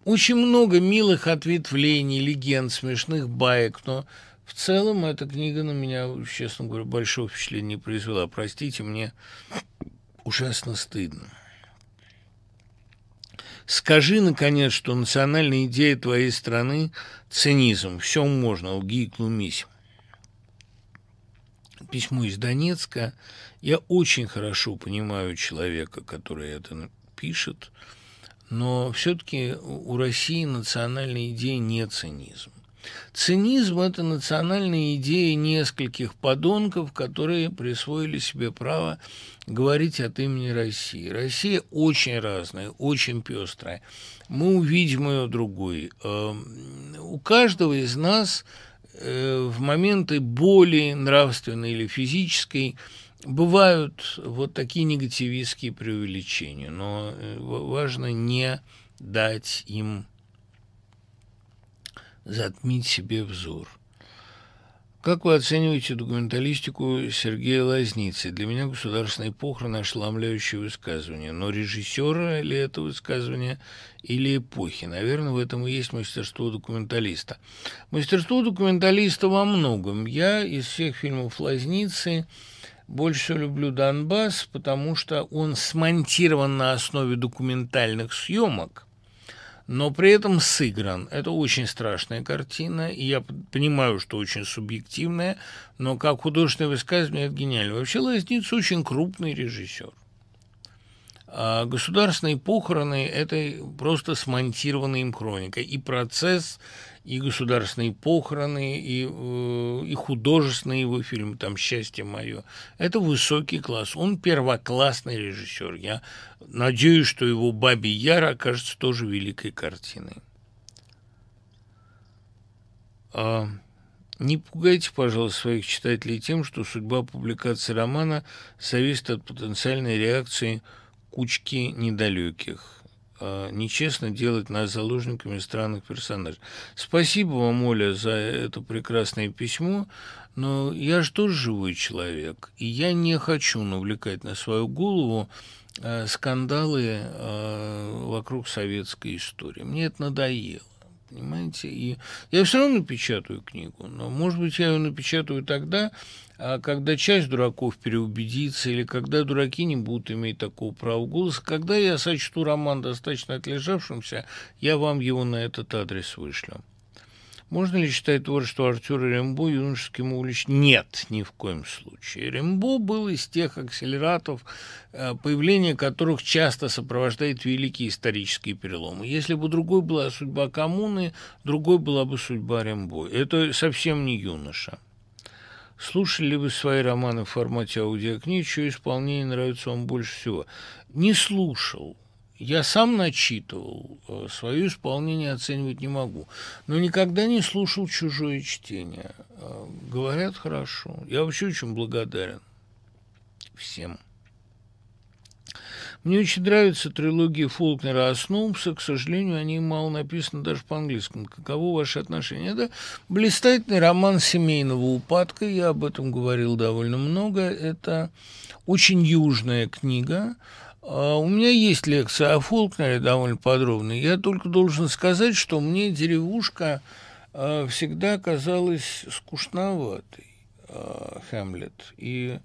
Speaker 1: очень много милых ответвлений, легенд, смешных баек, но в целом эта книга на меня, честно говоря, большого впечатления не произвела. Простите, мне ужасно стыдно. Скажи, наконец, что национальная идея твоей страны – цинизм. Все можно, лги и глумись. Письмо из Донецка. Я очень хорошо понимаю человека, который это пишет – но все-таки у России национальной идеи не цинизм. Цинизм – это национальная идея нескольких подонков, которые присвоили себе право говорить от имени России. Россия очень разная, очень пестрая. Мы увидим ее другой. Эм, у каждого из нас э, в моменты боли нравственной или физической – Бывают вот такие негативистские преувеличения, но э, важно не дать им затмить себе взор. Как вы оцениваете документалистику Сергея Лазницы? Для меня государственные похороны ошеломляющее высказывание. Но режиссера ли это высказывание или эпохи? Наверное, в этом и есть мастерство документалиста. Мастерство документалиста во многом. Я из всех фильмов Лазницы больше люблю Донбасс, потому что он смонтирован на основе документальных съемок, но при этом сыгран. Это очень страшная картина, и я понимаю, что очень субъективная, но как художественное высказывание это гениально. Вообще Лазниц очень крупный режиссер. А государственные похороны – это просто смонтированная им хроника. И процесс, и государственные похороны, и, э, и художественные его фильмы, там «Счастье мое». Это высокий класс. Он первоклассный режиссер. Я надеюсь, что его «Бабий Яр» окажется тоже великой картиной. А, не пугайте, пожалуйста, своих читателей тем, что судьба публикации романа зависит от потенциальной реакции кучки недалеких. А, нечестно делать нас заложниками странных персонажей. Спасибо вам, Оля, за это прекрасное письмо, но я же тоже живой человек, и я не хочу навлекать на свою голову э, скандалы э, вокруг советской истории. Мне это надоело понимаете? И я все равно напечатаю книгу, но, может быть, я ее напечатаю тогда, а когда часть дураков переубедится, или когда дураки не будут иметь такого права голоса, когда я сочту роман достаточно отлежавшимся, я вам его на этот адрес вышлю. Можно ли считать творчество Артюра Рембо юношеским уличным? Нет, ни в коем случае. Рембо был из тех акселератов, э, появление которых часто сопровождает великие исторические переломы. Если бы другой была судьба коммуны, другой была бы судьба Рембо. Это совсем не юноша. Слушали ли вы свои романы в формате аудиокниг, чье исполнение нравится вам больше всего? Не слушал. Я сам начитывал, э, свое исполнение оценивать не могу, но никогда не слушал чужое чтение. Э, говорят хорошо. Я вообще очень благодарен всем. Мне очень нравится трилогия Фолкнера о. К сожалению, они мало написаны даже по-английскому. Каково ваше отношение? Это блистательный роман семейного упадка. Я об этом говорил довольно много. Это очень южная книга. А, у меня есть лекция о Фолкнере довольно подробная. Я только должен сказать, что мне деревушка а, всегда казалась скучноватой. А, Хэмлет. И,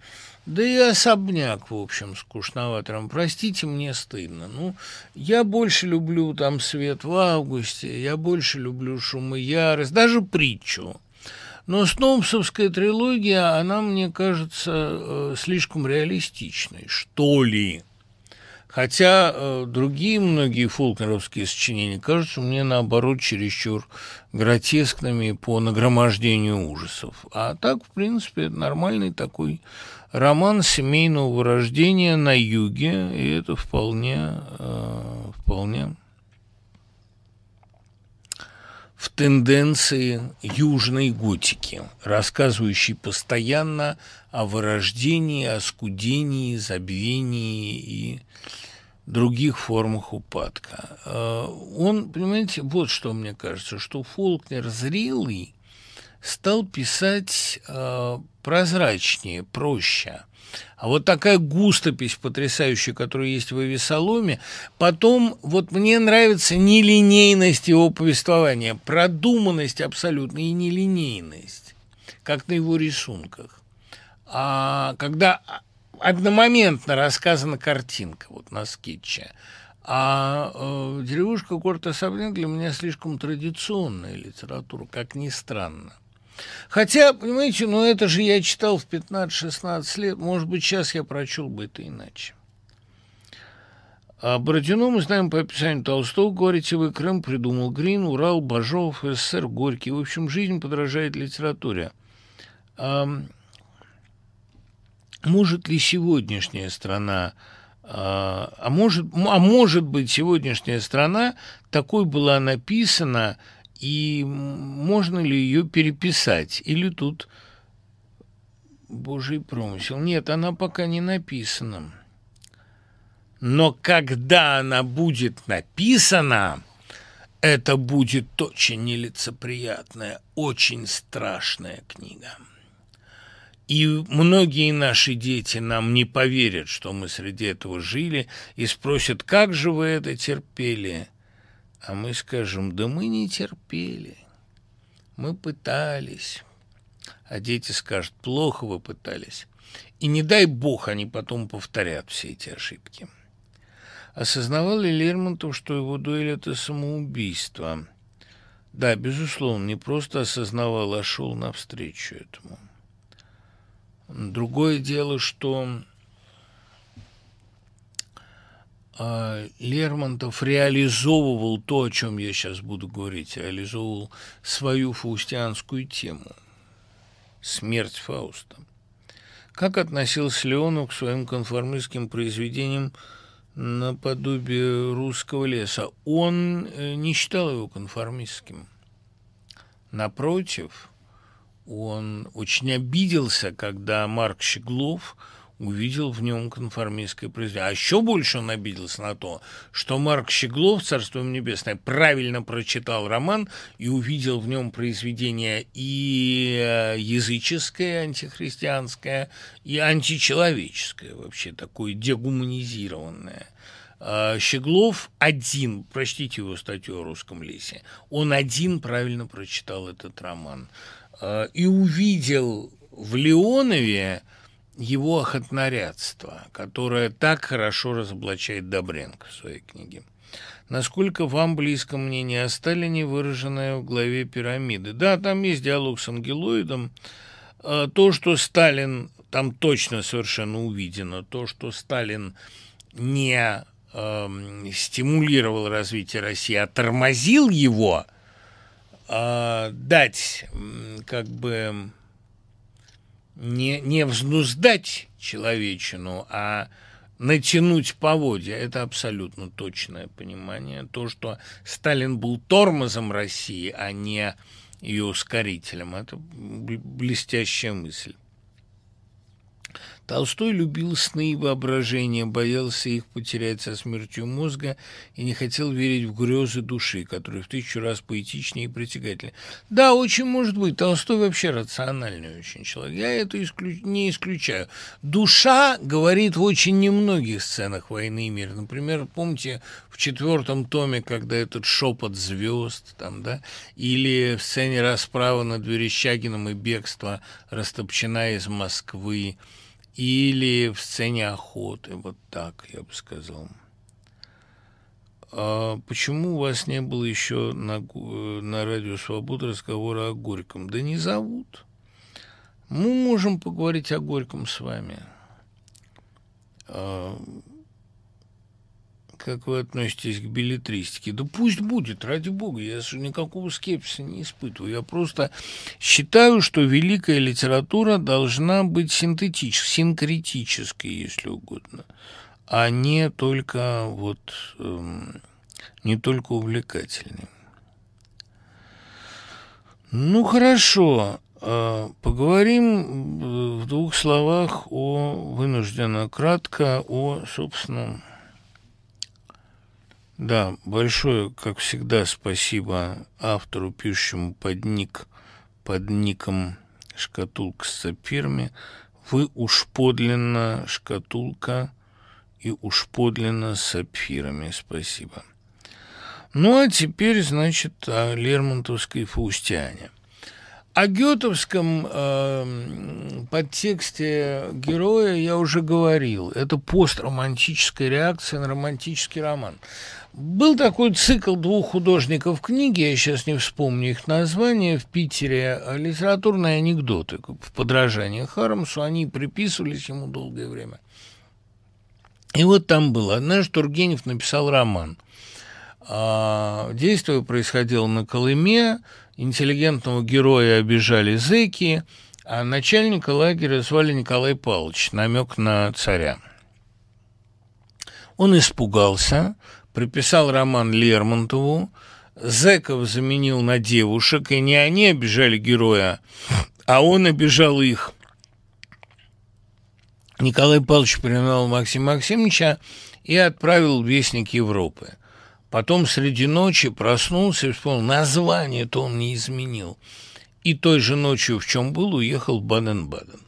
Speaker 1: да и особняк, в общем, скучноватым. Простите, мне стыдно. Ну, я больше люблю там свет в августе, я больше люблю шум и ярость, даже притчу. Но Сноупсовская трилогия, она мне кажется э, слишком реалистичной, что ли. Хотя э, другие многие фолкнеровские сочинения кажутся мне, наоборот, чересчур гротескными по нагромождению ужасов. А так, в принципе, это нормальный такой роман семейного вырождения на юге, и это вполне, э, вполне в тенденции южной готики, рассказывающей постоянно о вырождении, о скудении, забвении и других формах упадка. Э, он, понимаете, вот что мне кажется, что Фолкнер зрелый стал писать э, прозрачнее, проще. А вот такая густопись потрясающая, которая есть в Авесоломе, потом вот мне нравится нелинейность его повествования, продуманность абсолютно и нелинейность, как на его рисунках. А когда одномоментно рассказана картинка вот на скетче. А э, «Деревушка. Город особняк» для меня слишком традиционная литература, как ни странно. Хотя, понимаете, ну это же я читал в 15-16 лет, может быть, сейчас я прочел бы это иначе. А Бородину мы знаем по описанию Толстого, говорите вы, Крым придумал Грин, Урал, Бажов, СССР, Горький. В общем, жизнь подражает литературе. Может ли сегодняшняя страна, а, а может, а может быть сегодняшняя страна такой была написана, и можно ли ее переписать? Или тут Божий промысел? Нет, она пока не написана. Но когда она будет написана, это будет очень нелицеприятная, очень страшная книга. И многие наши дети нам не поверят, что мы среди этого жили, и спросят, как же вы это терпели? А мы скажем, да мы не терпели, мы пытались. А дети скажут, плохо вы пытались. И не дай бог они потом повторят все эти ошибки. Осознавал ли Лермонтов, что его дуэль – это самоубийство? Да, безусловно, не просто осознавал, а шел навстречу этому. Другое дело, что а, Лермонтов реализовывал то, о чем я сейчас буду говорить, реализовывал свою фаустианскую тему – смерть Фауста. Как относился Леонов к своим конформистским произведениям наподобие русского леса? Он э, не считал его конформистским. Напротив, он очень обиделся, когда Марк Щеглов – увидел в нем конформистское произведение. А еще больше он обиделся на то, что Марк Щеглов, Царство Небесное, правильно прочитал роман и увидел в нем произведение и э, языческое, антихристианское, и античеловеческое, вообще такое дегуманизированное. А Щеглов один, прочтите его статью о русском лесе, он один правильно прочитал этот роман и увидел в Леонове его охотнорядство, которое так хорошо разоблачает Добренко в своей книге. Насколько вам близко мнение о Сталине, выраженное в главе «Пирамиды»? Да, там есть диалог с ангелоидом. А, то, что Сталин, там точно совершенно увидено, то, что Сталин не э, стимулировал развитие России, а тормозил его, э, дать как бы не, не взнуздать человечину, а натянуть поводья. Это абсолютно точное понимание. То, что Сталин был тормозом России, а не ее ускорителем, это блестящая мысль. Толстой любил сны и воображение, боялся их потерять со смертью мозга и не хотел верить в грезы души, которые в тысячу раз поэтичнее и притягательнее. Да, очень может быть. Толстой вообще рациональный очень человек. Я это исключ... не исключаю. Душа говорит в очень немногих сценах войны и мира. Например, помните в четвертом томе, когда этот шепот звезд, там, да, или в сцене расправы над Верещагиным и бегство растопчена из Москвы, или в сцене охоты, вот так я бы сказал. А почему у вас не было еще на, на радио «Свобода» разговора о Горьком? Да не зовут. Мы можем поговорить о Горьком с вами. Как вы относитесь к билетристике? Да пусть будет, ради бога, я никакого скепсиса не испытываю. Я просто считаю, что великая литература должна быть синтетической, синкретической, если угодно, а не только вот эм, не только увлекательной. Ну хорошо, э, поговорим в двух словах о вынужденно кратко о собственном да, большое, как всегда, спасибо автору, пишущему под ник, под ником «Шкатулка с сапфирами». Вы уж подлинно шкатулка и уж подлинно сапфирами. Спасибо. Ну, а теперь, значит, о Лермонтовской Фаустиане. О гетовском э, подтексте героя я уже говорил. Это постромантическая реакция на романтический роман. Был такой цикл двух художников книги, я сейчас не вспомню их название, в Питере литературные анекдоты в подражании Хармсу, они приписывались ему долгое время. И вот там было. Однажды Тургенев написал роман. А, действие происходило на Колыме, интеллигентного героя обижали зэки, а начальника лагеря звали Николай Павлович, намек на царя. Он испугался, приписал роман Лермонтову, зэков заменил на девушек, и не они обижали героя, а он обижал их. Николай Павлович принимал Максима Максимовича и отправил Вестник Европы. Потом среди ночи проснулся и вспомнил, название-то он не изменил. И той же ночью, в чем был, уехал в Баден-Баден.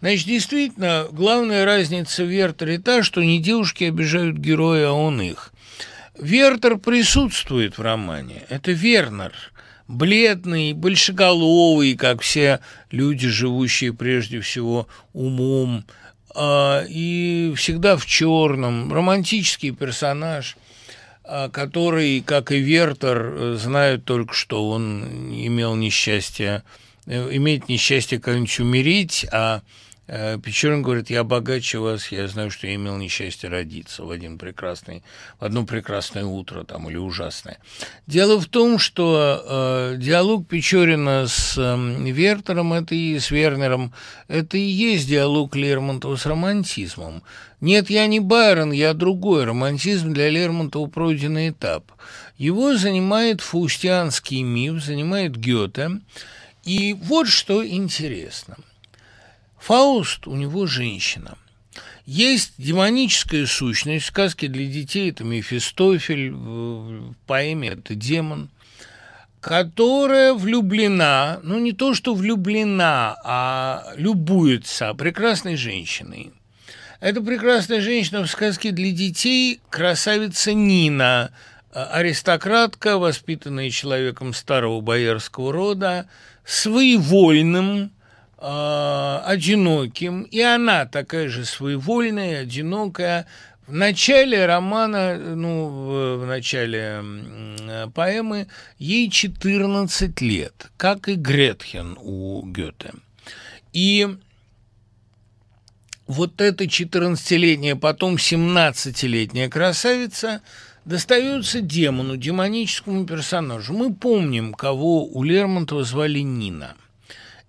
Speaker 1: Значит, действительно, главная разница в Вертере та, что не девушки обижают героя, а он их. Вертер присутствует в романе. Это Вернер, бледный, большеголовый, как все люди, живущие прежде всего умом, а, и всегда в черном, романтический персонаж, а, который, как и Вертер, знает только, что он имел несчастье, э, имеет несчастье как-нибудь умереть, а Печорин говорит, я богаче вас, я знаю, что я имел несчастье родиться в один прекрасный, в одно прекрасное утро там или ужасное. Дело в том, что э, диалог Печорина с э, Вертером это и с Вернером, это и есть диалог Лермонтова с романтизмом. Нет, я не Байрон, я другой. Романтизм для Лермонтова пройденный этап. Его занимает фаустианский миф, занимает Гёте. И вот что интересно – Фауст у него женщина. Есть демоническая сущность, в сказке для детей это Мефистофель, в поэме это демон, которая влюблена, ну не то что влюблена, а любуется прекрасной женщиной. Эта прекрасная женщина в сказке для детей красавица Нина, аристократка, воспитанная человеком старого боярского рода, своевольным, э, одиноким, и она такая же своевольная, одинокая. В начале романа, ну, в, начале э, поэмы, ей 14 лет, как и Гретхен у Гёте. И вот эта 14-летняя, потом 17-летняя красавица достается демону, демоническому персонажу. Мы помним, кого у Лермонтова звали Нина –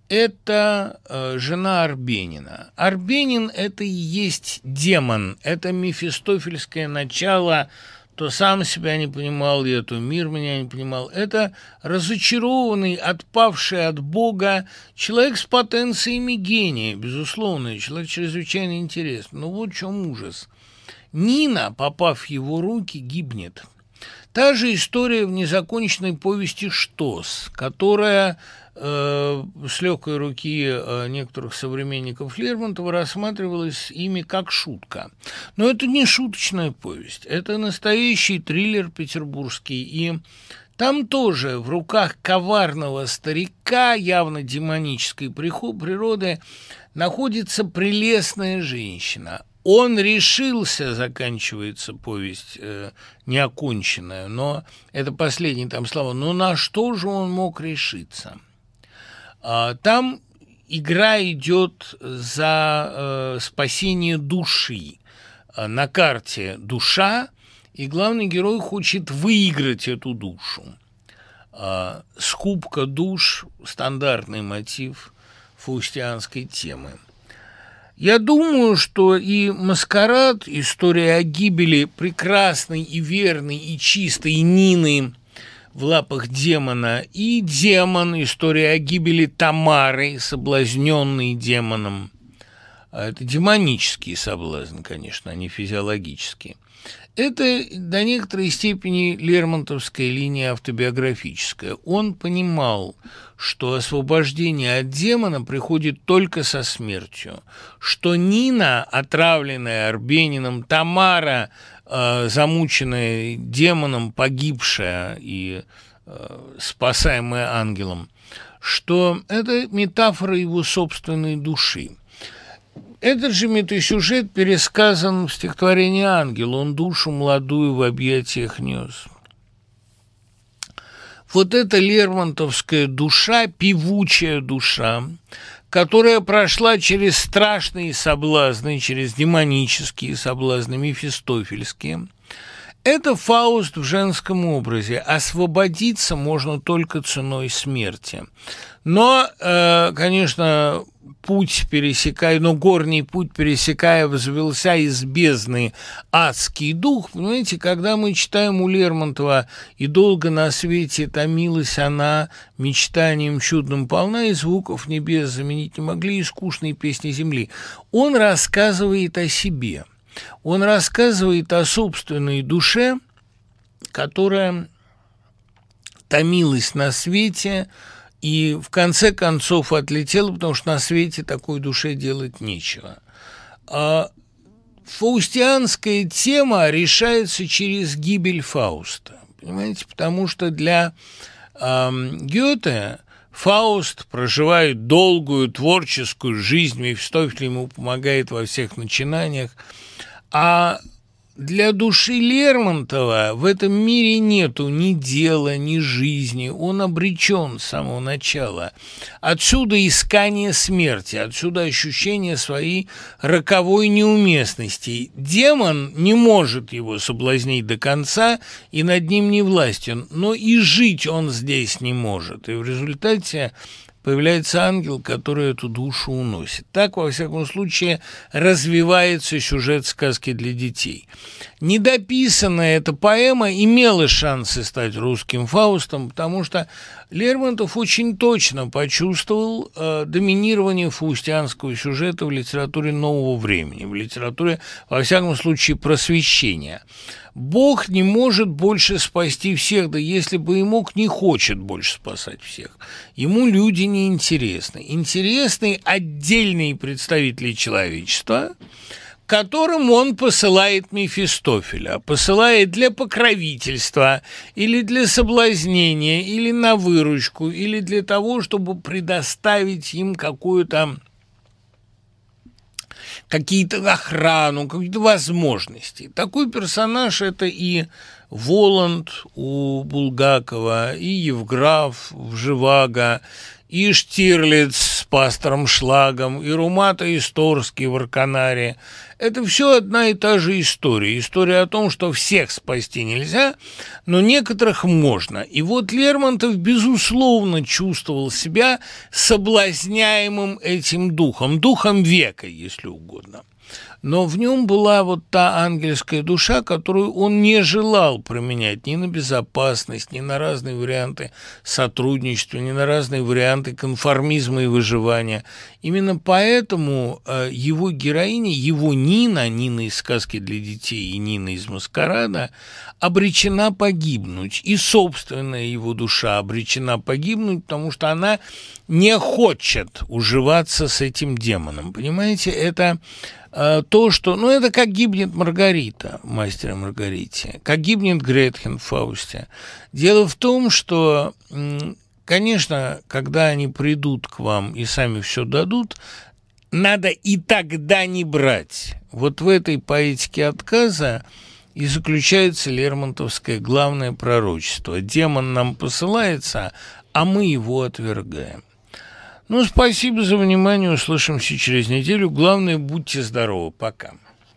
Speaker 1: это э, жена Арбенина. Арбенин – это и есть демон, это мефистофельское начало, то сам себя не понимал, и то мир меня не понимал. Это разочарованный, отпавший от Бога человек с потенциями гения, безусловно, человек чрезвычайно интересный. Но вот в чем ужас. Нина, попав в его руки, гибнет. Та же история в незаконченной повести «Штос», которая с легкой руки э, некоторых современников Лермонтова рассматривалась ими как шутка. Но это не шуточная повесть, это настоящий триллер петербургский, и там тоже в руках коварного старика, явно демонической природы, находится прелестная женщина. Он решился, заканчивается повесть э, неоконченная, но это последние там слова. Но на что же он мог решиться? А, там игра идет за э, спасение души. А, на карте душа, и главный герой хочет выиграть эту душу. А, скупка душ – стандартный мотив фаустианской темы. Я думаю, что и «Маскарад», история о гибели прекрасной и верной и чистой Нины – в лапах демона, и демон, история о гибели Тамары, соблазненной демоном. А это демонический соблазн, конечно, а не физиологический. Это до некоторой степени Лермонтовская линия автобиографическая. Он понимал, что освобождение от демона приходит только со смертью, что Нина, отравленная Арбениным, Тамара, э, замученная демоном, погибшая и э, спасаемая ангелом, что это метафора его собственной души. Этот же метасюжет пересказан в стихотворении «Ангел». Он душу молодую в объятиях нес. Вот эта лермонтовская душа, певучая душа, которая прошла через страшные соблазны, через демонические соблазны, мефистофельские. Это Фауст в женском образе. Освободиться можно только ценой смерти. Но, э, конечно, путь пересекая, но горний путь пересекая, возвелся из бездны адский дух. Понимаете, когда мы читаем у Лермонтова «И долго на свете томилась она мечтанием чудным полна, и звуков небес заменить не могли, и скучные песни земли», он рассказывает о себе. Он рассказывает о собственной душе, которая томилась на свете, и в конце концов отлетела, потому что на свете такой душе делать нечего. А фаустианская тема решается через гибель Фауста, понимаете, потому что для э, Гёте Фауст проживает долгую творческую жизнь, Мефистофель ему помогает во всех начинаниях, а для души Лермонтова в этом мире нету ни дела, ни жизни. Он обречен с самого начала. Отсюда искание смерти, отсюда ощущение своей роковой неуместности. Демон не может его соблазнить до конца и над ним не властен, но и жить он здесь не может. И в результате появляется ангел, который эту душу уносит. Так, во всяком случае, развивается сюжет сказки для детей. Недописанная эта поэма имела шансы стать русским Фаустом, потому что Лермонтов очень точно почувствовал э, доминирование фаустианского сюжета в литературе нового времени, в литературе, во всяком случае, просвещения. Бог не может больше спасти всех, да если бы и мог, не хочет больше спасать всех. Ему люди не интересны. Интересны отдельные представители человечества, которым он посылает Мефистофеля, посылает для покровительства или для соблазнения, или на выручку, или для того, чтобы предоставить им какую-то какие-то охрану, какие-то возможности. Такой персонаж это и Воланд у Булгакова, и Евграф в Живаго, и Штирлиц пастором Шлагом, и Румата Исторский в Арканаре. Это все одна и та же история. История о том, что всех спасти нельзя, но некоторых можно. И вот Лермонтов, безусловно, чувствовал себя соблазняемым этим духом, духом века, если угодно но в нем была вот та ангельская душа, которую он не желал променять ни на безопасность, ни на разные варианты сотрудничества, ни на разные варианты конформизма и выживания. Именно поэтому э, его героиня, его Нина, Нина из сказки для детей и Нина из маскарада, обречена погибнуть. И собственная его душа обречена погибнуть, потому что она не хочет уживаться с этим демоном. Понимаете, это то, что... Ну, это как гибнет Маргарита, мастера Маргарите, как гибнет Гретхен в Фаусте. Дело в том, что, конечно, когда они придут к вам и сами все дадут, надо и тогда не брать. Вот в этой поэтике отказа и заключается Лермонтовское главное пророчество. Демон нам посылается, а мы его отвергаем. Ну, спасибо за внимание. Услышимся через неделю. Главное, будьте здоровы. Пока.